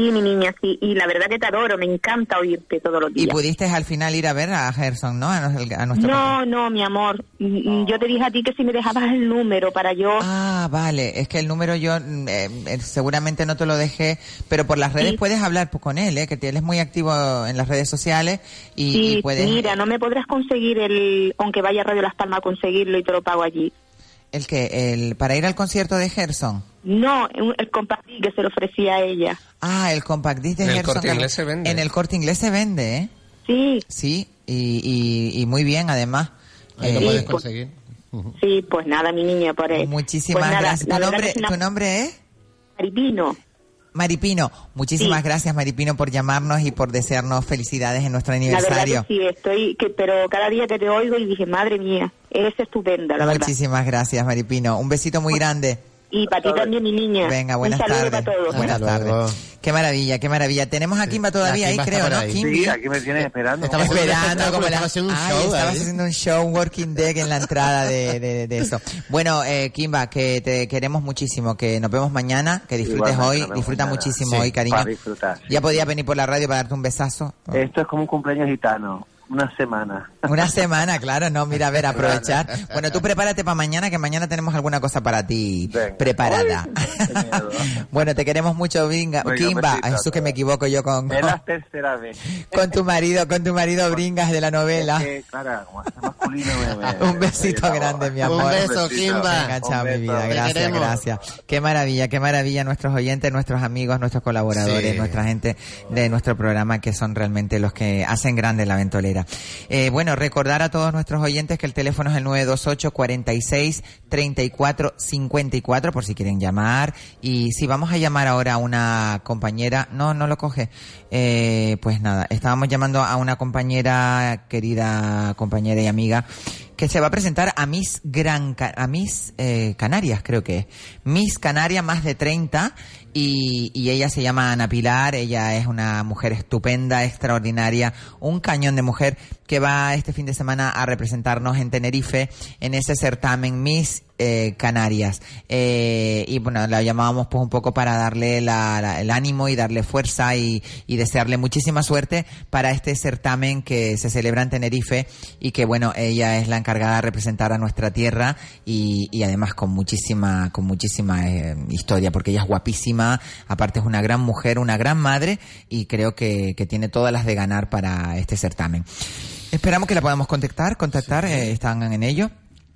Sí, mi niña, sí, y la verdad que te adoro, me encanta oírte todos los Y días. pudiste al final ir a ver a Gerson, ¿no? A, nuestro No, no, mi amor, mm, yo te dije a ti que si me dejabas el número para yo... Ah, vale. Es que el número yo mm, eh, eh, seguramente no te lo dejé, pero por las redes Sí. puedes hablar pues, con él, ¿eh? que él es muy activo en las redes sociales y, Sí, y puedes... mira, no me podrás conseguir el, aunque vaya a Radio Las Palmas a conseguirlo y te lo pago allí. El que, el, para ir al concierto de Gerson. No, un- el compartir que se lo ofrecía a ella. Ah, el compact disc de En el. Corte Inglés se vende. En el corte inglés se vende, ¿eh? Sí, Sí, y, y, y muy bien además. Ahí lo Eh, puedes pues- conseguir. (laughs) sí, pues nada, mi niña, por eso. Muchísimas Pues nada, gracias. ¿Tu nombre, que es una- ¿Tu nombre es? Maripino. Maripino. Muchísimas Sí. gracias, Maripino, por llamarnos y por desearnos felicidades en nuestro La verdad aniversario. que sí, estoy, que, pero cada día que te oigo y dije, madre mía, eres estupenda, la verdad. Muchísimas gracias, Maripino. Un besito muy grande. Y para ti también, mi niña. Venga, buenas Un saludo tardes. para todos. Buenas tardes. Qué maravilla, qué maravilla. Tenemos a Kimba todavía ahí, Kimba creo, ¿no? ahí. Kimbi. Sí, aquí me tienes esperando. Un Esperando como la... haciendo un Ay, show estabas ahí. haciendo un show, un working deck en la entrada de, de- de eso. Bueno, eh, Kimba, que te queremos muchísimo, que nos vemos mañana, que disfrutes Igualmente, hoy, disfruta mañana. muchísimo Sí, hoy, cariño. para disfrutar, sí. Ya podías venir por la radio para darte un besazo. Esto es como un cumpleaños gitano. Una semana. Una (laughs) semana, claro, no, mira, a ver, aprovechar. Bueno, tú prepárate para mañana, que mañana tenemos alguna cosa para ti preparada. (laughs) bueno, te queremos mucho, Bringa, Venga, Kimba. besito. Jesús, que me equivoco yo con, Es la tercera vez. (laughs) con tu marido, con tu marido Bringas de la novela. Es que, claro, masculino, me- me- Un besito grande, mi amor. Un beso, Kimba. Venga, chao, mi vida. Gracias, gracias. Qué maravilla, qué maravilla nuestros oyentes, nuestros amigos, nuestros colaboradores, Sí. nuestra gente de nuestro programa que son realmente los que hacen grande la ventolera. Eh, bueno, recordar a todos nuestros oyentes que el teléfono es el 928 46 34 54 por si quieren llamar. Y si vamos a llamar ahora a una compañera, no, no lo coge. Eh, pues nada, estábamos llamando a una compañera, querida compañera y amiga, que se va a presentar a Miss Gran a Miss eh, Canarias, creo que es. Miss Canarias más de 30 y, y ella se llama Ana Pilar, ella es una mujer estupenda, extraordinaria, un cañón de mujer que va este fin de semana a representarnos en Tenerife en ese certamen Miss eh, Canarias. Eh, y bueno, la llamábamos pues un poco para darle la- la- el ánimo y darle fuerza y, y desearle muchísima suerte para este certamen que se celebra en Tenerife y que bueno, ella es la encargada de representar a nuestra tierra y, y además con muchísima, con muchísima eh, historia porque ella es guapísima, aparte es una gran mujer, una gran madre y creo que, que tiene todas las de ganar para este certamen. Esperamos que la podamos contactar, contactar, eh, están en ello.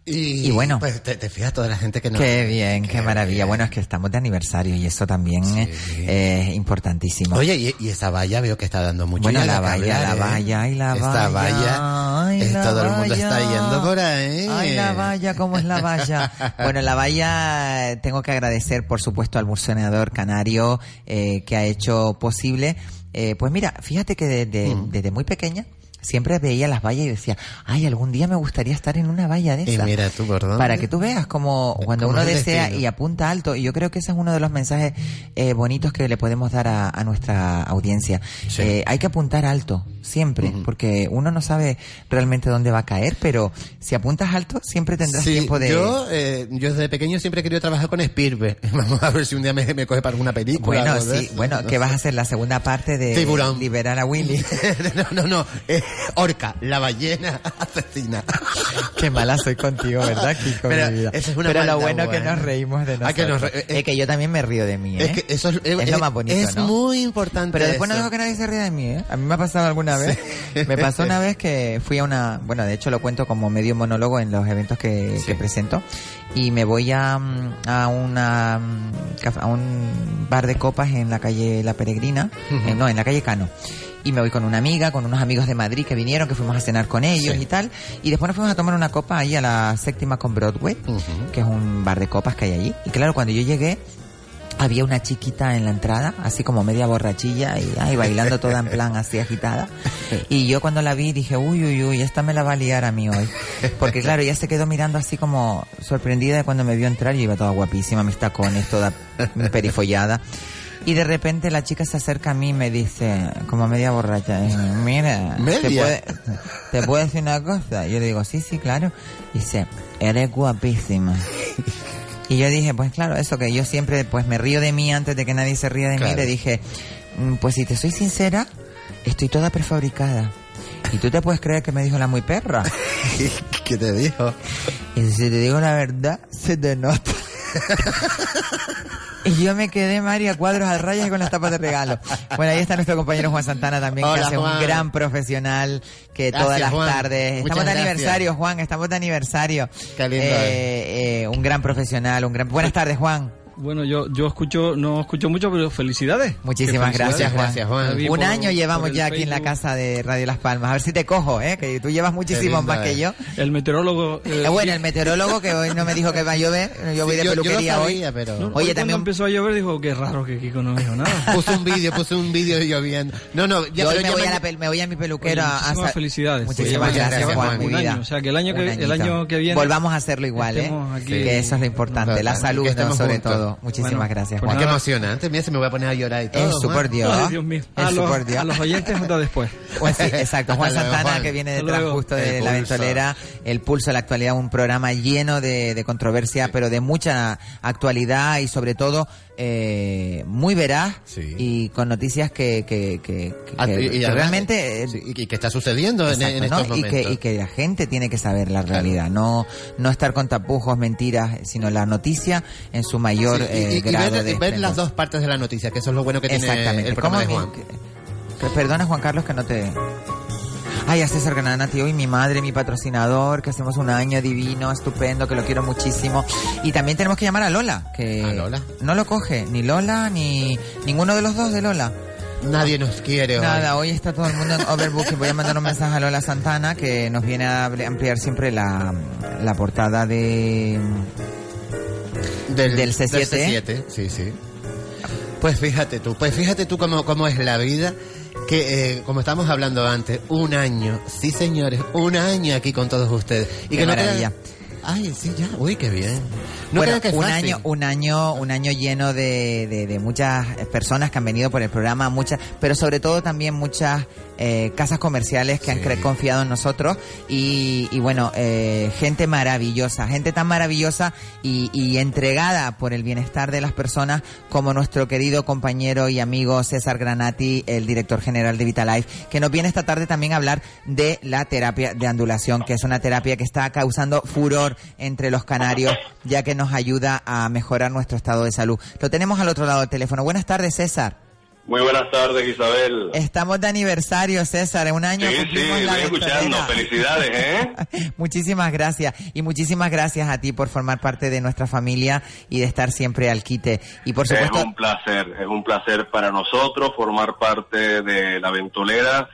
Y, Y bueno. Pues te, te fijas toda la gente que nos... Qué bien, qué, maravilla. Bueno, es que estamos de aniversario y eso también eh, es importantísimo. Oye, y, y esa valla veo que está dando mucho Bueno, la qué valla, la ¿eh? valla, y la Esta valla, valla, ay, eh, la todo el mundo está valla. yendo por ahí. Ay, la valla, ¿cómo es la valla? (laughs) bueno, la valla, eh, tengo que agradecer, por supuesto, al buceador canario eh, que ha hecho posible. Eh, pues mira, fíjate que desde, Mm. desde muy pequeña siempre veía las vallas y decía, ay, algún día me gustaría estar en una valla de Y esa. mira tú. Para que tú veas como cuando uno desea destino. y apunta alto, y yo creo que ese es uno de los mensajes eh, bonitos que le podemos dar a, a nuestra audiencia. Eh, hay que apuntar alto, siempre, porque uno no sabe realmente dónde va a caer, pero si apuntas alto, siempre tendrás Sí, tiempo de... yo, eh, yo desde pequeño siempre he querido trabajar con Spielberg. (laughs) Vamos a ver si un día me, me coge para alguna película. Bueno, sí, bueno, que vas a hacer la segunda parte de Tiburón. liberar a Willy. (laughs) no, no, no. Eh, (laughs) Orca, la ballena (laughs) asesina. Qué mala soy contigo, ¿verdad, Kiko? Pero mi vida? esa es una Pero lo bueno es que buena. nos reímos de Ah, nosotros. que nos re- es que yo también me río de mí, ¿eh? Es que eso es, Es lo más bonito, Es ¿no? muy importante. Pero después no dejo que nadie se ría de mí, ¿eh? A mí me ha pasado alguna vez. Me pasó una vez que fui a una... Bueno, de hecho lo cuento como medio monólogo en los eventos que, que presento. Y me voy a, a una a un bar de copas en la calle La Peregrina. Eh, no, en la calle Cano. Y me voy con una amiga, con unos amigos de Madrid que vinieron, que fuimos a cenar con ellos Sí. y tal. Y después nos fuimos a tomar una copa ahí a la séptima con Broadway, que es un bar de copas que hay allí. Y claro, cuando yo llegué, había una chiquita en la entrada, así como media borrachilla y ay, bailando toda en plan así agitada. Y yo cuando la vi dije, uy, uy, uy, esta me la va a liar a mí hoy. Porque claro, ella se quedó mirando así como sorprendida de cuando me vio entrar y iba toda guapísima, mis tacones, toda perifollada. Y de repente la chica se acerca a mí y me dice, como media borracha, eh, mira, ¿te puede, ¿te puedo decir una cosa? Yo le digo, sí, sí, claro. Dice, eres guapísima. (laughs) Y yo dije, pues claro, eso que yo siempre pues me río de mí antes de que nadie se ría de mí. Claro. Le dije, "Mm, pues si te soy sincera, estoy toda prefabricada. Y tú te puedes creer que me dijo la muy perra. (laughs) ¿Qué te dijo? Y si te digo la verdad, se te nota. (laughs) Y yo me quedé, María, cuadros al rayas y con las tapas de regalo. Bueno, ahí está nuestro compañero Juan Santana también, Hola, que hace Juan. un gran profesional, que Gracias, todas las Juan. tardes... Muchas Estamos de gracias. aniversario, Juan, estamos de aniversario. Qué lindo Eh, eh, un gran profesional, un gran... Buenas tardes, Juan. Bueno, yo yo escucho, no escucho mucho, pero felicidades. Muchísimas gracias, Juan. David, Un por- año llevamos ya aquí en la casa de Radio Las Palmas. A ver si te cojo, ¿eh? Que tú llevas muchísimo más que yo. El meteorólogo. eh, Eh, bueno, el meteorólogo que hoy no me dijo que va a llover. Yo voy Sí, de yo- yo lo peluquería sabía, hoy. pero- No, hoy Oye, cuando también empezó a llover dijo que raro que Kiko no dijo nada. (laughs) Puse un vídeo, puse un vídeo lloviendo. No, no, ya, Yo hoy me ya voy, a la pel- me voy a mi peluquero Oye, a muchísimas felicidades. Muchísimas gracias, gracias, Juan, Un año, o sea, que el año que- el año que viene Volvamos a hacerlo igual, ¿eh? Que eso es lo importante. La salud, sobre juntos. Todo. Muchísimas Bueno, gracias, pues Juan. Qué emocionante. Mira, se me voy a poner a llorar y todo. Eso, Juan. por Dios. Ay, Dios mío. A Eso, los, por Dios. a los oyentes hasta después. (laughs) Pues sí, exacto. Juan luego, Santana, Juan. que viene detrás luego. justo de El la Pulso. ventolera, El Pulso de la Actualidad, un programa lleno de, de controversia, pero de mucha actualidad y sobre todo eh, muy veraz y con noticias que, que, que, que- Ah, y- y que realmente... eh, sí, y, y que está sucediendo en, Exacto, en ¿no? estos y, momentos. que, y que la gente tiene que saber la realidad, no no estar con tapujos, mentiras, sino la noticia en su mayor Sí, y- eh, y, y grado ver, de y ver las dos partes de la noticia, que eso es lo bueno que tiene Exactamente. el programa de ¿Cómo Juan. Perdona, Juan Carlos, que no te... Ay, a César Granati, hoy mi madre, mi patrocinador, que hacemos un año divino, estupendo, que lo quiero muchísimo. Y también tenemos que llamar a Lola, que ¿A Lola? no lo coge, ni Lola, ni ninguno de los dos de Lola. Nadie nos quiere hoy. Nada, hoy está todo el mundo en overbooking. Voy a mandar un mensaje a Lola Santana que nos viene a ampliar siempre la, la portada de Del, del C7. C7, sí, sí. Pues fíjate tú, pues fíjate tú cómo, cómo es la vida, que eh, como estábamos hablando antes, un año, sí señores, un año aquí con todos ustedes. Y Qué que no maravilla. crean- Ay, sí, ya, uy, qué bien. No bueno, crean que es un fácil. año, un año, un año lleno de, de, de muchas personas que han venido por el programa, muchas, pero sobre todo también muchas eh, casas comerciales que han cre- confiado en nosotros y, y bueno, eh, gente maravillosa, gente tan maravillosa y, y entregada por el bienestar de las personas como nuestro querido compañero y amigo César Granati, el director general de Vitalife, que nos viene esta tarde también a hablar de la terapia de andulación, que es una terapia que está causando furor entre los canarios, ya que nos ayuda a mejorar nuestro estado de salud. Lo tenemos al otro lado del teléfono. Buenas tardes, César. Muy buenas tardes, Isabel. Estamos de aniversario, César. En un año Sí, sí, la estoy escuchando. Felicidades, ¿eh? (laughs) Muchísimas gracias. Y muchísimas gracias a ti por formar parte de nuestra familia y de estar siempre al quite. Y por supuesto, Es un placer, es un placer para nosotros formar parte de La Ventolera,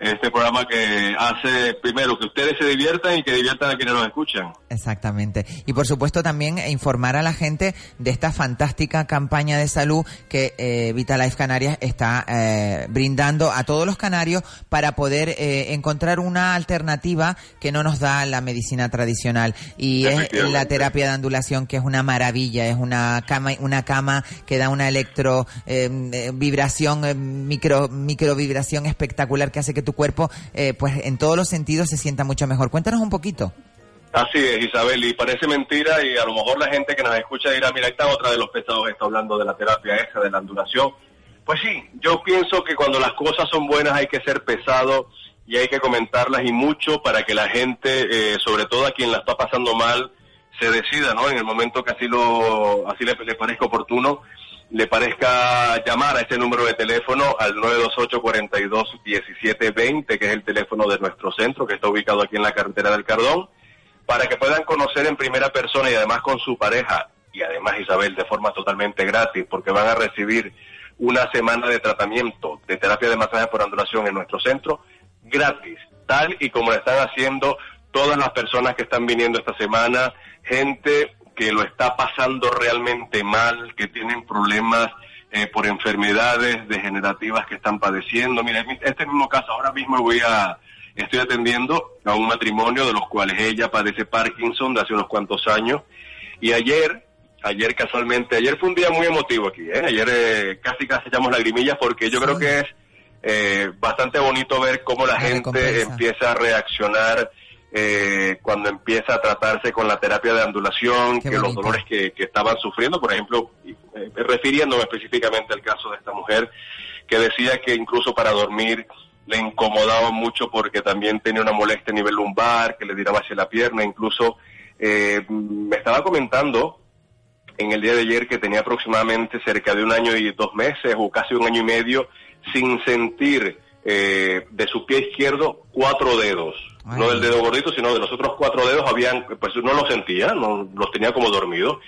este programa que hace, primero, que ustedes se diviertan y que diviertan a quienes nos escuchan. Exactamente. Y por supuesto también informar a la gente de esta fantástica campaña de salud que eh, Vitalife Canarias está eh, brindando a todos los canarios para poder eh, encontrar una alternativa que no nos da la medicina tradicional y es la terapia de andulación que es una maravilla, es una cama una cama que da una electro eh, eh, vibración eh, micro micro vibración espectacular que hace que tu cuerpo eh, pues en todos los sentidos se sienta mucho mejor. Cuéntanos un poquito. Así es, Isabel, y parece mentira y a lo mejor la gente que nos escucha dirá, mira, esta otra de los pesados está hablando de la terapia esa, de la andulación. Pues sí, yo pienso que cuando las cosas son buenas hay que ser pesado y hay que comentarlas y mucho para que la gente, eh, sobre todo a quien la está pasando mal, se decida, ¿no? En el momento que así lo, así le, le parezca oportuno, le parezca llamar a ese número de teléfono al 928-42-1720, que es el teléfono de nuestro centro, que está ubicado aquí en la carretera del Cardón, para que puedan conocer en primera persona y además con su pareja, y además Isabel, de forma totalmente gratis, porque van a recibir una semana de tratamiento de terapia de masaje por ondulación en nuestro centro, gratis, tal y como están haciendo todas las personas que están viniendo esta semana, gente que lo está pasando realmente mal, que tienen problemas eh, por enfermedades degenerativas que están padeciendo. Mira, este mismo caso, ahora mismo voy a, estoy atendiendo a un matrimonio de los cuales ella padece Parkinson de hace unos cuantos años, y ayer, ayer casualmente, ayer fue un día muy emotivo aquí, ¿eh? ayer eh, casi casi echamos lagrimillas porque yo creo que es eh, bastante bonito ver cómo la, gente recompensa. empieza a reaccionar eh, cuando empieza a tratarse con la terapia de andulación, Qué que los dolores que, que estaban sufriendo, por ejemplo, eh, refiriéndome específicamente al caso de esta mujer, que decía que incluso para dormir le incomodaba mucho porque también tenía una molestia a nivel lumbar, que le tiraba hacia la pierna, incluso eh, me estaba comentando en el día de ayer que tenía aproximadamente cerca de un año y dos meses o casi un año y medio sin sentir eh, de su pie izquierdo cuatro dedos. No del dedo gordito, sino de los otros cuatro dedos habían, pues no los sentía, no los tenía como dormidos.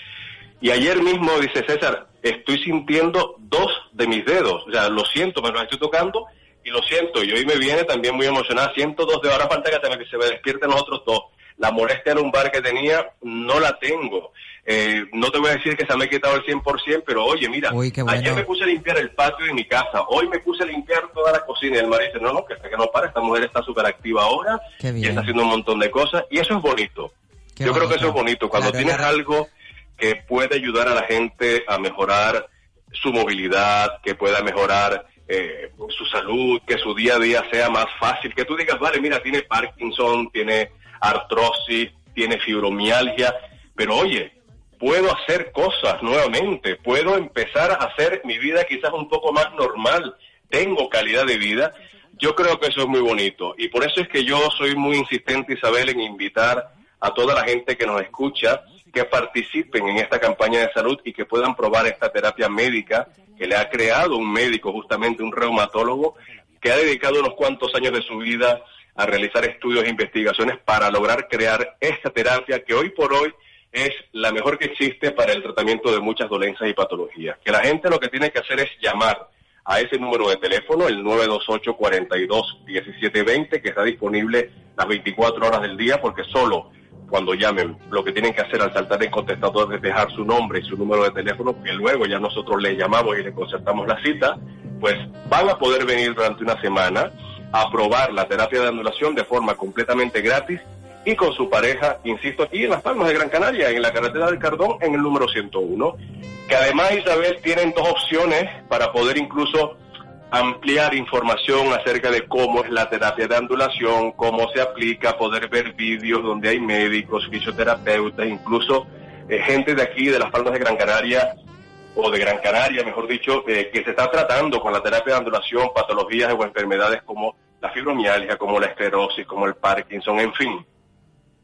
Y ayer mismo, dice César, estoy sintiendo dos de mis dedos. O sea, lo siento, me los estoy tocando y lo siento. Y hoy me viene también muy emocionada. Siento dos dedos. Ahora falta que, que se me despierten los otros dos. La molestia lumbar que tenía no la tengo. Eh, no te voy a decir que se me ha quitado el 100%, pero oye, mira, Uy, qué bueno. ayer me puse a limpiar el patio de mi casa. Hoy me puse a limpiar toda la cocina. Y el marido dice, no, no, que hasta que no para. Esta mujer está súper activa ahora y está haciendo un montón de cosas. Y eso es bonito. Qué Yo creo que eso es bonito. Cuando Claro, tienes claro. algo que puede ayudar a la gente a mejorar su movilidad, que pueda mejorar eh, su salud, que su día a día sea más fácil, que tú digas, vale, mira, tiene Parkinson, tiene artrosis, tiene fibromialgia, pero oye, puedo hacer cosas nuevamente, puedo empezar a hacer mi vida quizás un poco más normal, tengo calidad de vida. Yo creo que eso es muy bonito y por eso es que yo soy muy insistente, Isabel, en invitar a toda la gente que nos escucha que participen en esta campaña de salud y que puedan probar esta terapia médica que le ha creado un médico, justamente un reumatólogo, que ha dedicado unos cuantos años de su vida a realizar estudios e investigaciones para lograr crear esta terapia que hoy por hoy es la mejor que existe para el tratamiento de muchas dolencias y patologías. Que la gente lo que tiene que hacer es llamar a ese número de teléfono, el 928-42-1720, que está disponible las 24 horas del día, porque solo cuando llamen, lo que tienen que hacer al saltar el contestador es dejar su nombre y su número de teléfono, que luego ya nosotros le llamamos y le concertamos la cita, pues van a poder venir durante una semana a probar la terapia de anulación de forma completamente gratis y con su pareja, insisto, aquí en Las Palmas de Gran Canaria, en la carretera del Cardón, en el número 101, que además, Isabel, tienen dos opciones para poder incluso ampliar información acerca de cómo es la terapia de andulación, cómo se aplica, poder ver vídeos donde hay médicos, fisioterapeutas, incluso eh, gente de aquí, de las Palmas de Gran Canaria, o de Gran Canaria, mejor dicho, eh, que se está tratando con la terapia de andulación, patologías o enfermedades como la fibromialgia, como la esclerosis, como el Parkinson, en fin.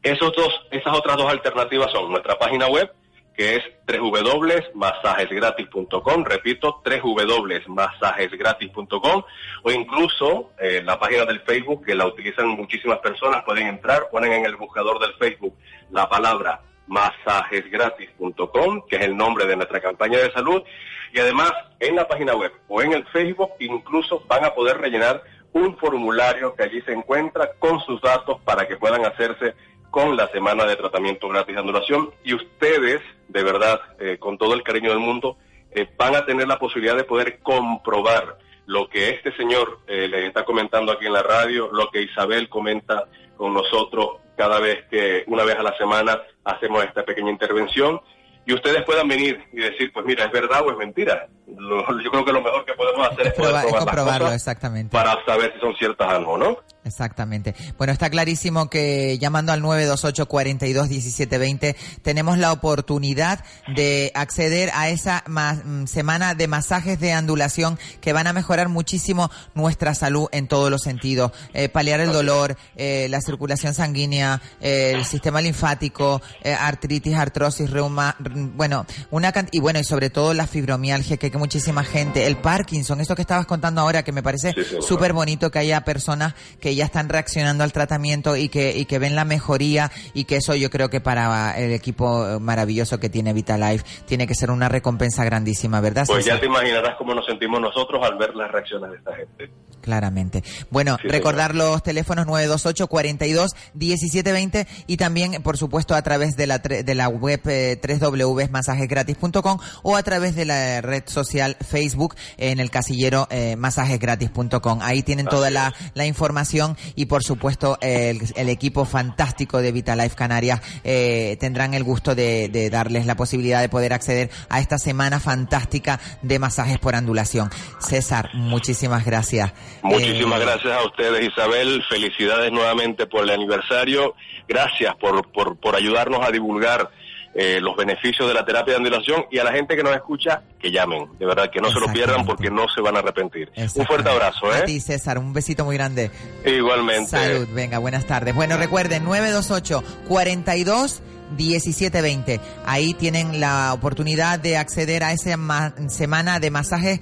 Esos dos, esas otras dos alternativas son nuestra página web, que es www.masajesgratis.com, repito, www.masajesgratis.com, o incluso eh, la página del Facebook, que la utilizan muchísimas personas, pueden entrar, ponen en el buscador del Facebook la palabra masajesgratis.com, que es el nombre de nuestra campaña de salud, y además en la página web o en el Facebook incluso van a poder rellenar un formulario que allí se encuentra con sus datos para que puedan hacerse con la semana de tratamiento gratis de anulación y ustedes, de verdad, eh, con todo el cariño del mundo, eh, van a tener la posibilidad de poder comprobar lo que este señor eh, les está comentando aquí en la radio, lo que Isabel comenta con nosotros cada vez que, una vez a la semana, hacemos esta pequeña intervención y ustedes puedan venir y decir, pues mira, es verdad o es mentira. Lo- yo creo que lo mejor que podemos hacer es, poder es comprobarlo, exactamente. para saber si son ciertas o no. Exactamente. Bueno, está clarísimo que llamando al 928 42 1720 tenemos la oportunidad de acceder a esa ma- mm, semana de masajes de andulación que van a mejorar muchísimo nuestra salud en todos los sentidos. Eh, paliar el dolor, eh, la circulación sanguínea, eh, el sistema linfático, eh, artritis, artrosis, reuma, bueno, una can- y bueno, y sobre todo la fibromialgia que muchísima gente, el Parkinson, esto que estabas contando ahora que me parece sí, súper bonito que haya personas que ya están reaccionando al tratamiento y que, y que ven la mejoría y que eso yo creo que para el equipo maravilloso que tiene Vitalife tiene que ser una recompensa grandísima, ¿verdad? Pues ya te imaginarás cómo nos sentimos nosotros al ver las reacciones de esta gente. Claramente. Bueno, Sí, recordar los teléfonos 928 42 1720 y también, por supuesto, a través de la, de la web eh, www.masajesgratis.com o a través de la red social Facebook en el casillero eh, masajesgratis.com. Ahí tienen toda la, la información y, por supuesto, el, el equipo fantástico de Vitalife Canarias eh, tendrán el gusto de, de darles la posibilidad de poder acceder a esta semana fantástica de masajes por andulación. César, muchísimas gracias. Muchísimas Eh, gracias a ustedes, Isabel. Felicidades nuevamente por el aniversario. Gracias por, por, por ayudarnos a divulgar eh, los beneficios de la terapia de andulación y a la gente que nos escucha, que llamen. De verdad, que no se lo pierdan porque no se van a arrepentir. Un fuerte abrazo, A ¿eh? ti, César, un besito muy grande. Igualmente. Salud, venga, buenas tardes. Bueno, recuerden, 928 42 1720. Ahí tienen la oportunidad de acceder a esa ma- semana de masajes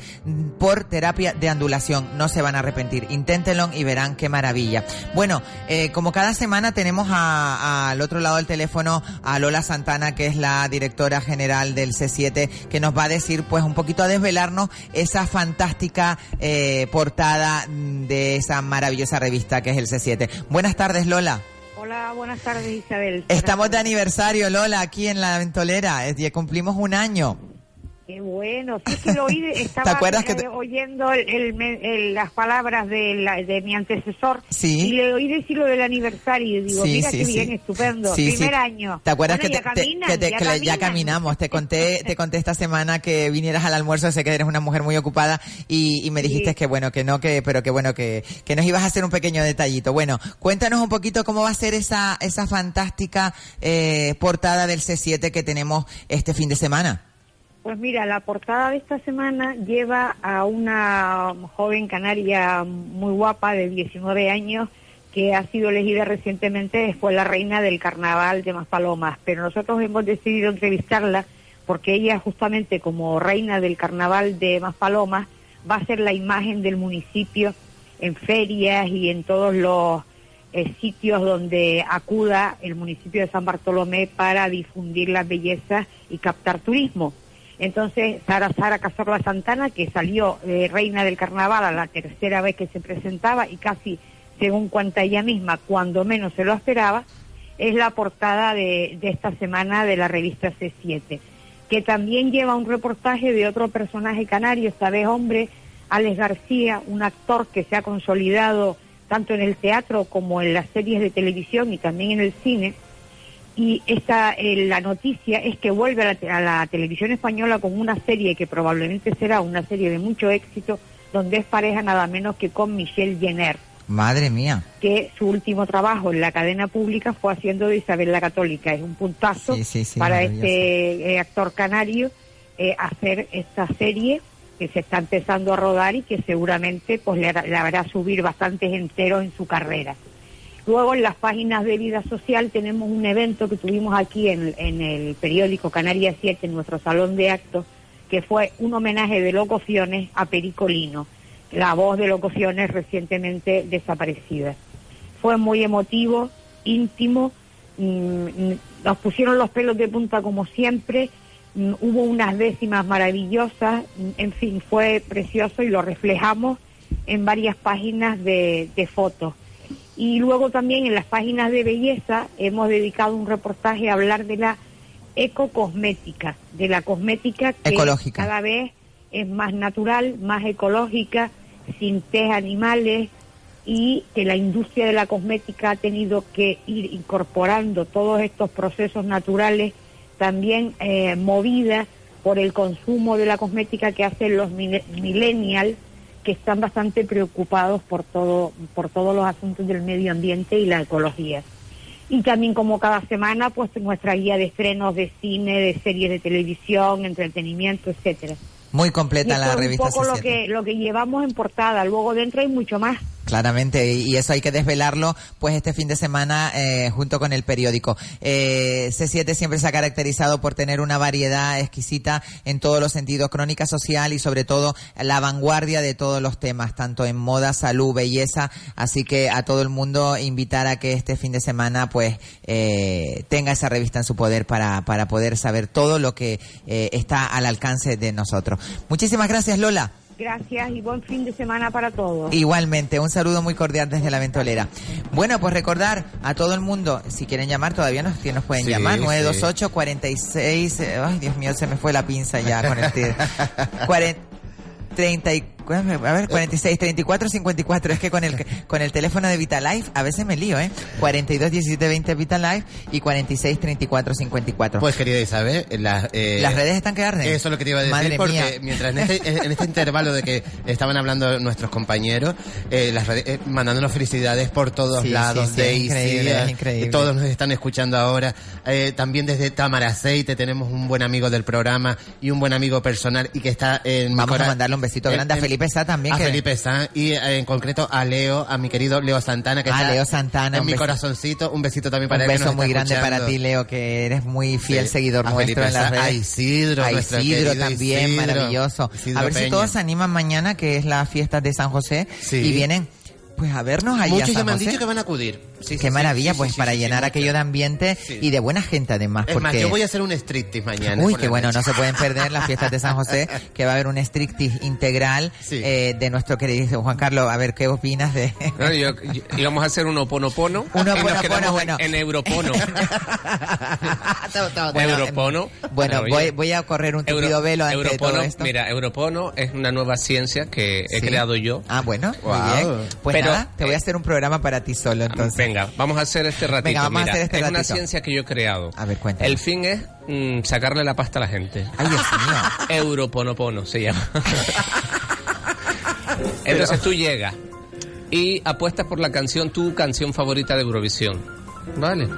por terapia de andulación. No se van a arrepentir. Inténtenlo y verán qué maravilla. Bueno, eh, como cada semana tenemos al otro lado del teléfono a Lola Santana, que es la directora general del C7, que nos va a decir, pues, un poquito a desvelarnos esa fantástica eh, portada de esa maravillosa revista que es el C7. Buenas tardes, Lola. Hola, buenas tardes Isabel. Estamos de aniversario, Lola, aquí en la Ventolera. Cumplimos un año. Qué bueno, sí que lo oí, (laughs) estaba acuerdas que eh, te- oyendo el- el el- las palabras de, la- de mi antecesor Sí. y le oí decir lo del aniversario y digo, Sí, mira sí, qué bien, estupendo, Sí, primer año. ¿Te acuerdas Bueno, que, ya te- te- caminan, que te- ya que ya caminamos? Te conté, te (laughs) conté esta semana que vinieras al almuerzo, sé que eres una mujer muy ocupada y, y me dijiste que bueno, que no, que, pero que bueno, que, que nos ibas a hacer un pequeño detallito. Bueno, cuéntanos un poquito cómo va a ser esa, esa fantástica eh, portada del C7 que tenemos este fin de semana. Pues mira, la portada de esta semana lleva a una joven canaria muy guapa de 19 años que ha sido elegida recientemente, fue la reina del carnaval de Maspalomas, pero nosotros hemos decidido entrevistarla porque ella justamente como reina del carnaval de Maspalomas va a ser la imagen del municipio en ferias y en todos los eh, sitios donde acuda el municipio de San Bartolomé para difundir las bellezas y captar turismo. Entonces, Sara, Sara Cazorla Santana, que salió eh, reina del carnaval a la tercera vez que se presentaba y casi, según cuenta ella misma, cuando menos se lo esperaba, es la portada de, de esta semana de la revista C7, que también lleva un reportaje de otro personaje canario, esta vez hombre, Alex García, un actor que se ha consolidado tanto en el teatro como en las series de televisión y también en el cine. Y esta, eh, la noticia es que vuelve a la, a la televisión española con una serie que probablemente será una serie de mucho éxito, donde es pareja nada menos que con Michelle Jenner, Madre mía. que su último trabajo en la cadena pública fue haciendo de Isabel la Católica. Es un puntazo Sí, sí, sí, para este eh, actor canario eh, hacer esta serie que se está empezando a rodar y que seguramente pues le, le hará subir bastantes enteros en su carrera. Luego en las páginas de vida social tenemos un evento que tuvimos aquí en, el periódico Canarias 7, en nuestro salón de actos, que fue un homenaje de locuciones a Pericolino, la voz de locuciones recientemente desaparecida. Fue muy emotivo, íntimo, mm, mm, nos pusieron los pelos de punta como siempre, mm, hubo unas décimas maravillosas, en fin, fue precioso y lo reflejamos en varias páginas de fotos. Y luego también en las páginas de belleza hemos dedicado un reportaje a hablar de la ecocosmética, de la cosmética que Ecológica. cada vez es más natural, más ecológica, sin test animales y que la industria de la cosmética ha tenido que ir incorporando todos estos procesos naturales también eh, movida por el consumo de la cosmética que hacen los millennials que están bastante preocupados por todo por todos los asuntos del medio ambiente y la ecología. Y también como cada semana pues nuestra guía de estrenos de cine, de series de televisión, entretenimiento, etcétera. Muy Y completa esto la es revista un poco lo C7. que lo que llevamos en portada. Luego dentro hay mucho más. Claramente, y eso hay que desvelarlo, pues este fin de semana eh, junto con el periódico. Eh, C7 siempre se ha caracterizado por tener una variedad exquisita en todos los sentidos, crónica social y sobre todo la vanguardia de todos los temas, tanto en moda, salud, belleza. Así que a todo el mundo invitar a que este fin de semana pues eh, tenga esa revista en su poder para, para poder saber todo lo que eh, está al alcance de nosotros. Muchísimas gracias Lola. Gracias y buen fin de semana para todos. Igualmente, un saludo muy cordial desde la ventolera. Bueno, pues recordar a todo el mundo, si quieren llamar, todavía nos, nos pueden sí, llamar, 928 46, eh, ay Dios mío, se me fue la pinza ya con este (laughs) el 34 a ver, 46, 34, 54. Es que con el, (laughs) con el teléfono de Vitalife a veces me lío, ¿eh? 42, 17, 20 Vitalife y 46, 34, 54. Pues querida Isabel, la- eh, Las redes están que arden. Eso es lo que te iba a decir, Madre porque mía. mientras en este, (laughs) en este intervalo de que estaban hablando nuestros compañeros, eh, las redes, eh, mandándonos felicidades por todos Sí, lados, sí, es increíble, eh, es increíble. todos nos están escuchando ahora. Eh, también desde Tamara Aceite tenemos un buen amigo del programa y un buen amigo personal y que está en Vamos a mandarle un besito en- grande a en- Felipe Felipe Sá también. A que- Felipe Sá y eh, en concreto a Leo, a mi querido Leo Santana, que Ah, está Leo Santana, en un mi corazoncito. Un besito también para Un él. que beso muy grande para ti, Leo, que eres muy fiel Sí. seguidor A nuestro en las redes. a Isidro, A Isidro también, Isidro. maravilloso. Isidro a ver si todos se animan mañana, que es la fiesta de San José, Sí. y vienen pues a vernos allá. Muchos a ya me han José. dicho que van a acudir. Sí, sí, Qué sí, maravilla, sí, pues sí, para llenar aquello de ambiente y de buena gente además. Es porque... más, yo voy a hacer un striptease mañana. Uy, qué bueno, noche. no se pueden perder las fiestas de San José, (laughs) que va a haber un striptease integral eh, de nuestro querido Juan Carlos. A ver, ¿qué opinas de...? No, yo- yo- íbamos a hacer un oponopono Un y nos oponopono, quedamos bueno. en, en Europono. (laughs) Bueno, Europono. Bueno, voy, voy a correr un Euro- tupido velo ante Europono, todo esto. Mira, Europono es una nueva ciencia que he Sí. creado yo. Ah, bueno, muy Guau. bien. Pues Pero- nada, te voy a hacer un programa para ti solo, entonces. Venga, vamos a hacer este ratito. Venga, vamos a Mira, hacer este es una ciencia que yo he creado. A ver, cuéntame. El fin es mm, sacarle la pasta a la gente. Ay, Dios mío. (laughs) Europonopono se llama. (laughs) Entonces tú llegas y apuestas por la canción, tu canción favorita de Eurovisión. ¿Vale?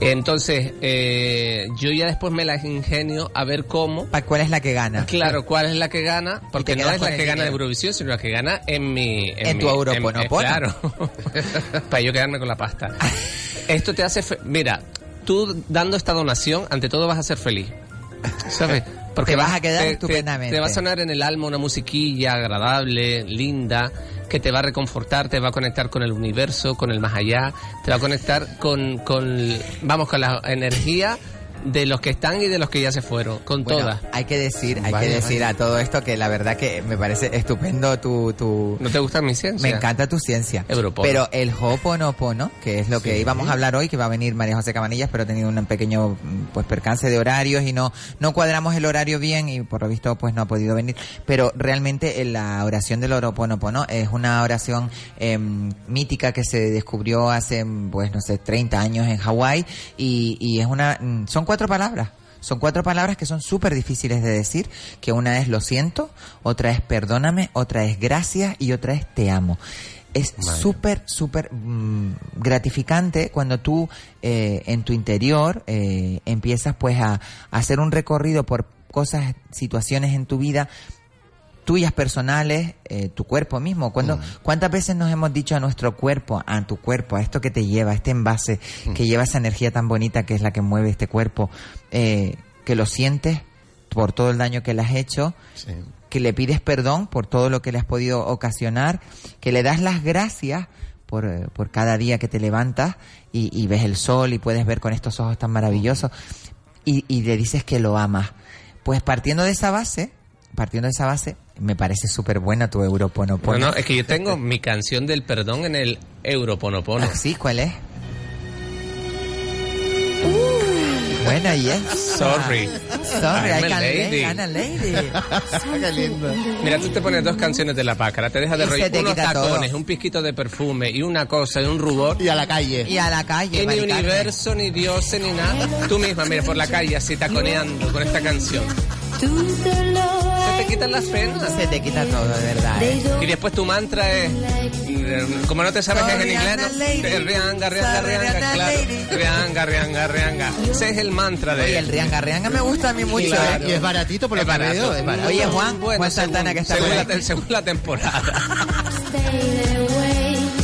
Entonces, eh, yo ya después me las ingenio a ver cómo. ¿Cuál es la que gana? Claro, cuál es la que gana, porque no es la que gana de. Eurovisión, sino la que gana en mi. En mi- tu Europonopono. claro. (laughs) Para yo quedarme con la pasta. Esto te hace. fe- Mira, tú dando esta donación, ante todo vas a ser feliz. ¿Sabes? Te vas a quedar te- te- estupendamente. Te, va a sonar en el alma una musiquilla agradable, linda, que te va a reconfortar, te va a conectar con el universo, con el más allá, te va a conectar con, con vamos, con la energía de los que están y de los que ya se fueron, con Bueno, todas. Hay que decir, hay Vaya, que decir vaya. a todo esto que la verdad que me parece estupendo tu... tu... ¿No te gusta mi ciencia? Me encanta tu ciencia. Europono. Pero el Ho'oponopono, que es lo que Sí. íbamos a hablar hoy, que va a venir María José Cabanillas, pero ha tenido un pequeño pues percance de horarios y no no cuadramos el horario bien y por lo visto pues no ha podido venir. Pero realmente eh, la oración del Ho'oponopono es una oración em, mítica que se descubrió hace pues no sé 30 años en Hawái y, y es una mm, son cuatro palabras. Son cuatro palabras que son súper difíciles de decir, que una es lo siento, otra es perdóname, otra es gracias y otra es te amo. Es súper, súper mm, gratificante cuando tú eh, en tu interior eh, empiezas pues a, a hacer un recorrido por cosas, situaciones en tu vida tuyas personales, eh, tu cuerpo mismo. Cuando, ¿Cuántas veces nos hemos dicho a nuestro cuerpo, a tu cuerpo, a esto que te lleva, a este envase que lleva esa energía tan bonita que es la que mueve este cuerpo, eh, que lo sientes por todo el daño que le has hecho, que le pides perdón por todo lo que le has podido ocasionar, que le das las gracias por, eh, por cada día que te levantas y, y ves el sol y puedes ver con estos ojos tan maravillosos y, y le dices que lo amas. Pues partiendo de esa base, partiendo de esa base, me parece súper buena tu Europonopono. No, no, es que yo tengo mi canción del perdón en el Europonopono. Ah, sí, ¿cuál es? Buena, y es. Sorry. Sorry, I'm I a can lady. lady. I'm a lady. Qué lindo. Mira, tú te pones dos canciones de la pácara, te dejas de rollo te unos todo. tacones, un pisquito de perfume y una cosa y un rubor. Y a la calle. Y a la calle, Y ni universo, ni dioses, ni nada. Tú misma, mira, por la calle así taconeando con esta canción. Se te quitan las penas. Se te quita todo, de verdad. ¿eh? Y después tu mantra es, mm, como no te sabes es en inglés, ¿no? Te- rianga, rianga, rianga, claro. Rianga, rianga, rianga. Ese es el mantra de Oye, el rianga rianga me gusta a mí mucho. Claro. ¿eh? Y es baratito por lo Es que barato. veo. Es barato. Oye, Juan, Bueno, Juan Santana según- que está según por la, ahí. te- según la temporada. (laughs)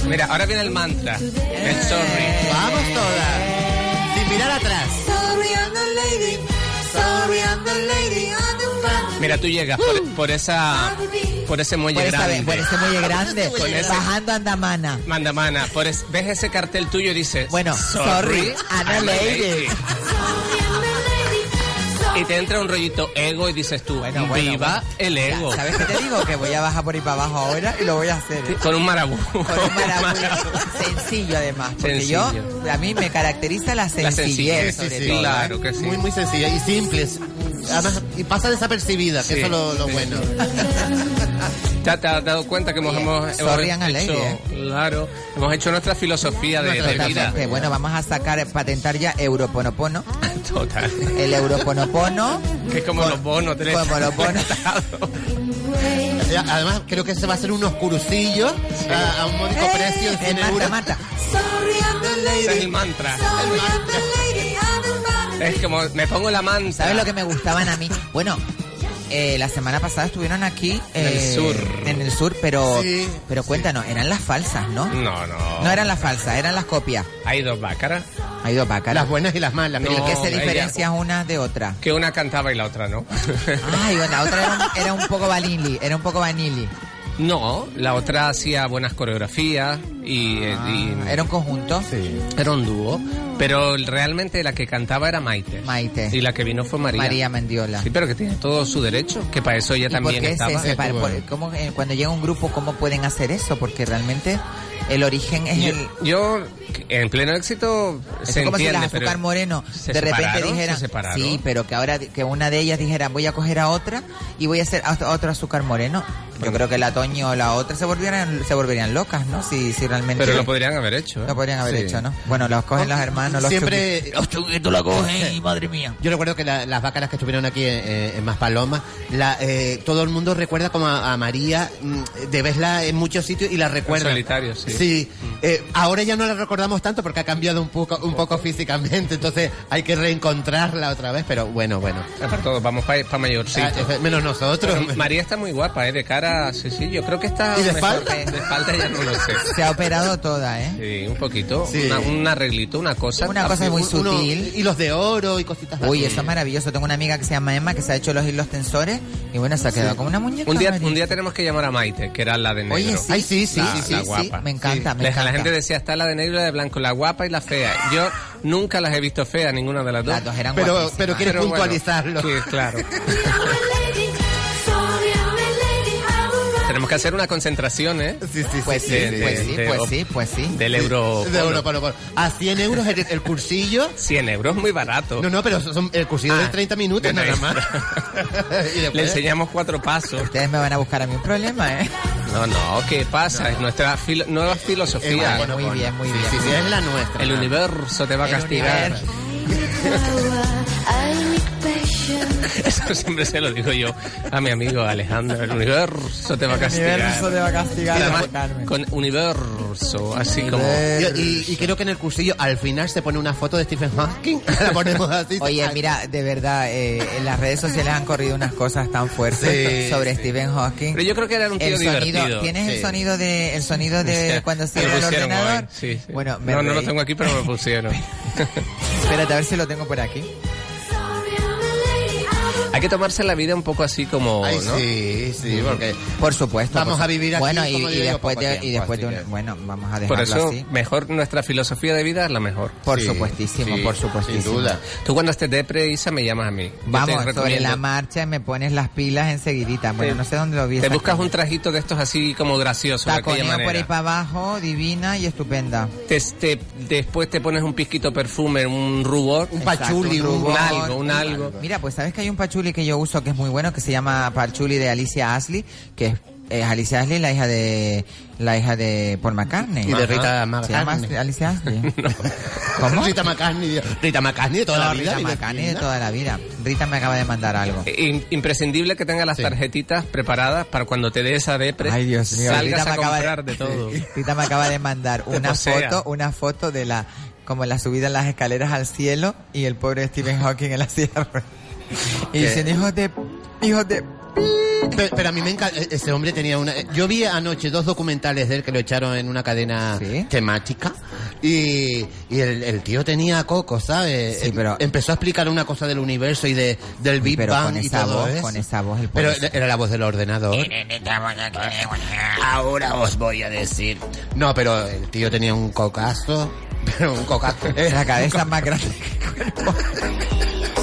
Mira, ahora viene el mantra. El sorry. Vamos todas. Sin mirar atrás. Sorry, I'm the lady. Sorry, I'm the lady on the run. Mira, tú llegas por, por esa por ese muelle Por, esa- grande. por ese muelle grande, Con ese- bajando Andamana. Manda, mana, por es- ves ese cartel tuyo y dices, Bueno, sorry, I'm a lady. Y te entra un rollito ego y dices tú, bueno, viva bueno. el ego. Ya, ¿Sabes qué te digo? Que voy a bajar por ahí para abajo ahora y lo voy a hacer. ¿eh? Con un marabú. Con un marabú sencillo además. Porque Sencillo. yo, a mí me caracteriza la La sencillez. sencillez, sobre sí, todo, ¿eh? claro que sí. Muy, muy sencilla y simples. Además, y pasa desapercibida, que eso es lo, lo sí. bueno. (laughs) (laughs) ¿Te, te has dado cuenta que hemos, hemos, lady, hecho, ¿eh? claro, hemos hecho nuestra filosofía de, de vida? Bueno, vamos a sacar, patentar ya Europonopono. (laughs) Total. El Europonopono. Que es como los bonos del Como los bonos. (laughs) Además, creo que se va a hacer unos cursillos a, a un módico precio de 100 Eh, euros. Marta. The Ese es el mantra. Sorry, I'm the lady on the run. Es como, me pongo la manta. ¿Sabes lo que me gustaban a mí? Bueno, eh, la semana pasada estuvieron aquí En el eh, sur. en el sur, pero Sí, pero cuéntanos, eran las falsas, ¿no? No, no. No eran las falsas, eran las copias. Hay dos bácaras. Hay dos bácaras. Las buenas y las malas. ¿Pero No, se ella- diferencian unas de otras? Que una cantaba y la otra no. (laughs) Ay, bueno, la otra era un, era un poco vanilli, era un poco vanilli. No, la otra hacía buenas coreografías y, eh, y- Ah, ¿Era un conjunto? era un dúo. Pero realmente la que cantaba era Maite. Maite. Y la que vino fue María. María Mendiola. Sí, pero que tiene todo su derecho, que para eso ella ¿Y por también qué se estaba. separa? Por- cómo, eh, cuando llega un grupo, ¿cómo pueden hacer eso? Porque realmente el origen es Yo, el... yo, en pleno éxito Es se como entiende, si las pero Azúcar Moreno se de repente dijeran, se sí, pero que ahora que una de ellas dijera, voy a coger a otra y voy a hacer a otro Azúcar Moreno. Yo creo que la Toño o la otra se volvieran se volverían locas, ¿no? Si, si realmente Pero lo podrían haber hecho. ¿eh? lo podrían haber Sí. hecho, ¿no? Bueno, los cogen los hermanos, los Siempre-. Los la cogen y madre mía. Yo recuerdo que la- las bácaras que estuvieron aquí en, en- en Maspalomas, la, eh, todo el mundo recuerda como a, a María, mm, de verla en muchos sitios y la recuerda. solitario, sí. Sí, eh, ahora ya no la recordamos tanto porque ha cambiado un poco, un poco físicamente, entonces hay que reencontrarla otra vez, pero bueno, bueno. Para todos, vamos para mayorcito. Ah, menos nosotros. Pero María está muy guapa, ¿eh? De cara, sí, sí, yo creo que está... ¿Y de espalda? De espalda ya no lo sé. Se ha operado toda, ¿eh? Sí, un poquito. Sí. Una- un arreglito, una cosa. Una cosa muy Uno- sutil. y los de oro y cositas Uy, así. eso es maravilloso. Tengo una amiga que se llama Emma que se ha hecho los hilos tensores y bueno, se ha quedado como una muñeca. Un día, María. un día tenemos que llamar a Maite, que era la de negro. Oye, sí. Ay, sí, sí, La- sí, sí, la sí. guapa. Me encanta, me La- encanta. La gente decía, está la de negro y la de blanco, la guapa y la fea. Yo nunca las he visto feas, ninguna de las dos. Las dos eran Pero, guapísimas. pero quieres Pero bueno, puntualizarlo. sí, claro. (laughs) (laughs) Tenemos que hacer una concentración, ¿eh? Sí, sí, Pues sí, De- de- pues sí, de- pues sí, pues sí. Del euro. De euro, polo, polo. A 100 euros el, el cursillo. 100 euros, muy barato. No, no, pero son el cursillo de Ah, 30 minutos de nada 30. más. (laughs) y Le enseñamos cuatro pasos. Ustedes me van a buscar a mí un problema, ¿eh? No, no, ¿qué pasa? Es nuestra filo- nueva filosofía. Vale, muy bien, muy sí, bien. sí, sí, es la nuestra. El universo te va a castigar. (laughs) Eso siempre se lo digo yo a mi amigo Alejandro. El universo te va a El castigar. universo te va a castigar, Y además, con universo, así como... Y, y- y creo que en el cursillo al final se pone una foto de Stephen Hawking. (laughs) la ponemos así. Oye, mira, de verdad, eh, en las redes sociales han corrido unas cosas tan fuertes Sí, sobre sí. Stephen Hawking. Pero yo creo que era un tío el sonido, divertido. ¿Tienes el Sí. sonido de el sonido de cuando cierra el ordenador? hoy, sí, sí. Bueno, me no, no lo reí. tengo aquí, pero me lo pusieron. (laughs) Espérate a ver si lo tengo por aquí. Father. Hay que tomarse la vida un poco así como, Ay, ¿no? sí, sí, porque Por supuesto. Vamos por a su- vivir aquí, Bueno, y, como y después de, y tiempo, después de un- que- bueno, vamos a dejarlo Por eso, así. mejor nuestra filosofía de vida es la mejor. Por Sí, supuestísimo, sí, por supuestísimo. Sin duda. Tú cuando estés depre, Isa, me llamas a mí. Yo Vamos, sobre la marcha me pones las pilas enseguidita. Bueno, Te- no sé dónde lo vi. Te buscas un trajito de estos así como gracioso, Taconeo por ahí para abajo, divina y estupenda. Te- te- después te pones un pizquito perfume, un rubor, Un Exacto, pachuli, un un, un rubor. algo, un algo. Mira, pues sabes que hay un pachuli que yo uso que es muy bueno, que se llama pachuli de Alicia Ashley, que es Alicia Ashley, la hija de la hija de Paul McCartney. Y de Rita ¿Se llama McCartney. Alicia Ashley? (laughs) ¿Cómo? Rita McCartney, Rita McCartney de toda No, la vida. Rita McCartney de toda la vida. Rita me acaba de mandar algo. In- imprescindible que tenga las Sí. tarjetitas preparadas para cuando te dé esa depre, Ay, Dios mío. salgas Rita a me acaba comprar de, todo. Rita me acaba de mandar (laughs) una foto, una foto de la como la subida en las escaleras al cielo y el pobre Stephen Hawking en la sierra. Y dicen, hijos de, hijos de, Pero, pero a mí me encanta, e- ese hombre tenía una... Yo vi anoche dos documentales de él que lo echaron en una cadena ¿Sí? temática y, y el, el tío tenía coco, ¿sabes? Sí, pero- Empezó a explicar una cosa del universo y de, del Big pero Bang con y esa todo voz, eso. con esa voz el Pero era la voz del ordenador. Ahora os voy a decir. No, pero el tío tenía un cocazo. (laughs) Pero un cocazo. la cabeza más grande que el cuerpo. (laughs)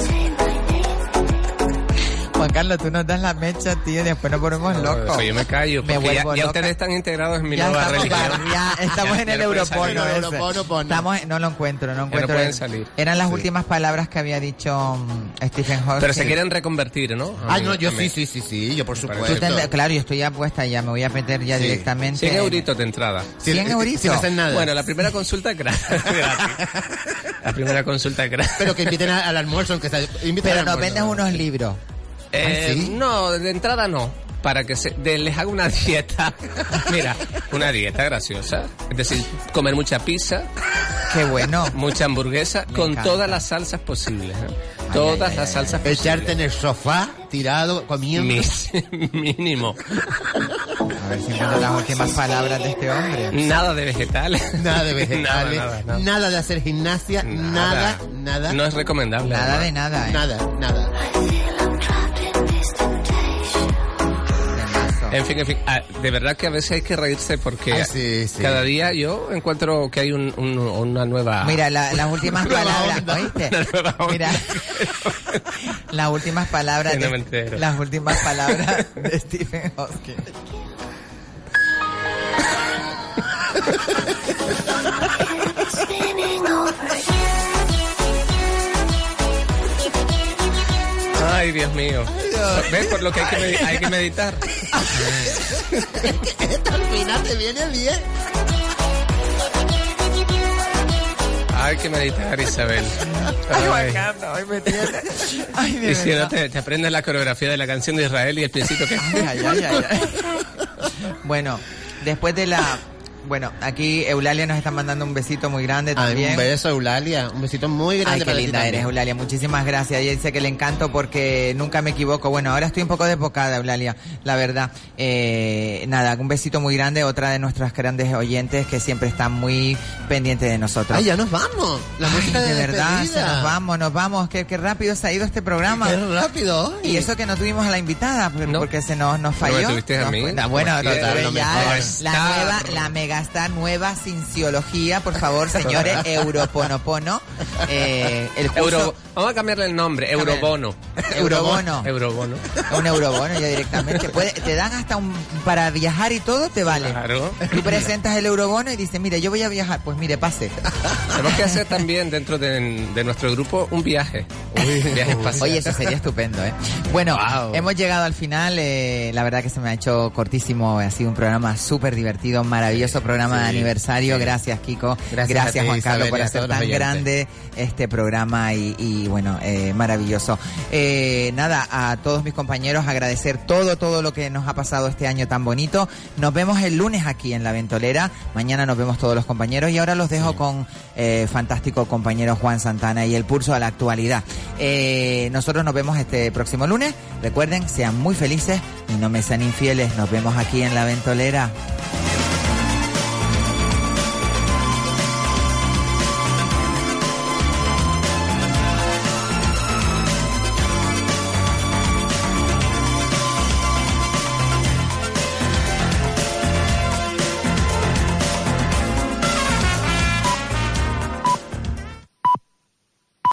Juan Carlos, tú nos das la mecha, tío, y después nos ponemos locos. Pues yo me callo, Me porque ya, ya ustedes están integrados en mi ya nueva estamos, religión. (laughs) ya estamos Ya- en ya el no pueden Europorno. Europorno. Estamos, no lo encuentro, no encuentro. pueden el- salir. Eran las Sí. últimas palabras que había dicho mm, Stephen Hawking. Pero se quieren reconvertir, ¿no? Ah, no, yo sí, sí, sí, sí, yo por Tú supuesto. tendrás- claro, yo estoy ya puesta ya, me voy a meter ya Sí. directamente. 100 euritos de entrada. 100 euritos. Sin hacer nada. Bueno, la primera consulta es (laughs) (laughs) gratis. La primera consulta es gratis. Pero que inviten al almuerzo, aunque sea. inviten Pero al nos vendes unos libros. Eh, ¿Ah, sí? No, de entrada no. Para que se, de- les haga una (laughs) dieta. Mira, una dieta graciosa. Es decir, comer mucha pizza. Qué bueno. Mucha hamburguesa con encanta. todas las salsas posibles. ¿eh? Todas las salsas posibles. Echarte en el sofá, tirado, comiendo. (laughs) Mínimo. A ver si encuentro las últimas palabras de este hombre. Nada de vegetales. Nada de (laughs) vegetales, Nada, nada, nada, nada. de hacer gimnasia, nada, nada. No es recomendable. Nada de nada, ¿eh? Nada, nada. En fin, en fin. Ah, de verdad que a veces hay que reírse porque Ah, sí, sí. cada día yo encuentro que hay un- un- una nueva... Mira, la- las últimas (laughs) palabras, onda. ¿oíste? Una nueva onda. Mira, (laughs) las últimas palabras, no de- las últimas palabras de Stephen Hawking. Ay, Dios mío. ¿Ves por lo que hay que, medi- hay que meditar? (laughs) Esto al final te viene bien. Hay que meditar, Isabel. Ay, Ay. Carlos, hoy me tiene. Ay, de Y si no te, te aprendes la coreografía de la canción de Israel y el principio que... Ay, ay, ay, ay, ay. Bueno, después de la... Bueno, aquí Eulalia nos está mandando un besito muy grande Ay, también. un beso, Eulalia. Un besito muy grande Ay, qué para linda eres, Eulalia. Muchísimas gracias. Ella dice que le encanto porque nunca me equivoco. Bueno, ahora estoy un poco desbocada, Eulalia, la verdad. Eh, nada, un besito muy grande. Otra de nuestras grandes oyentes que siempre están muy pendientes de nosotros. Ay, ya nos vamos. La Ay, música de, de verdad, se nos vamos, nos vamos. Qué, qué rápido se ha ido este programa. Qué rápido. Y eso que no tuvimos a la invitada, por- porque se nos, nos No me falló. tuviste a mí. Ah, bueno, ya, mejor. la nueva, la megastar nueva cienciología, por favor, señores, (laughs) Europonopono. Eh, el curso, Euro, vamos a cambiarle el nombre, Eurobono. Eurobono. Eurobono. Un eurobono ya directamente. Puede- te dan hasta un... Para viajar y todo te vale. Claro. Tú presentas el eurobono y dices, mire, yo voy a viajar. Pues mire, pase. (laughs) Tenemos que hacer también dentro de, de nuestro grupo un viaje. Un viaje espacial. Oye, eso sería estupendo, ¿eh? Bueno, Wow. hemos llegado al final. eh, la verdad que se me ha hecho cortísimo. Ha sido un programa súper divertido, maravilloso programa de aniversario. sí. Gracias, Kiko. Gracias Gracias, a ti, Juan Carlos, por hacer tan grande este programa y, y, bueno, eh, maravilloso. Eh, nada, a todos mis compañeros agradecer todo, todo lo que nos ha pasado este año tan bonito. Nos vemos el lunes aquí en La Ventolera. Mañana nos vemos todos los compañeros y ahora los dejo con eh, fantástico compañero Juan Santana y el pulso a la actualidad. Eh, nosotros nos vemos este próximo lunes. Recuerden, sean muy felices y no me sean infieles. Nos vemos aquí en La Ventolera.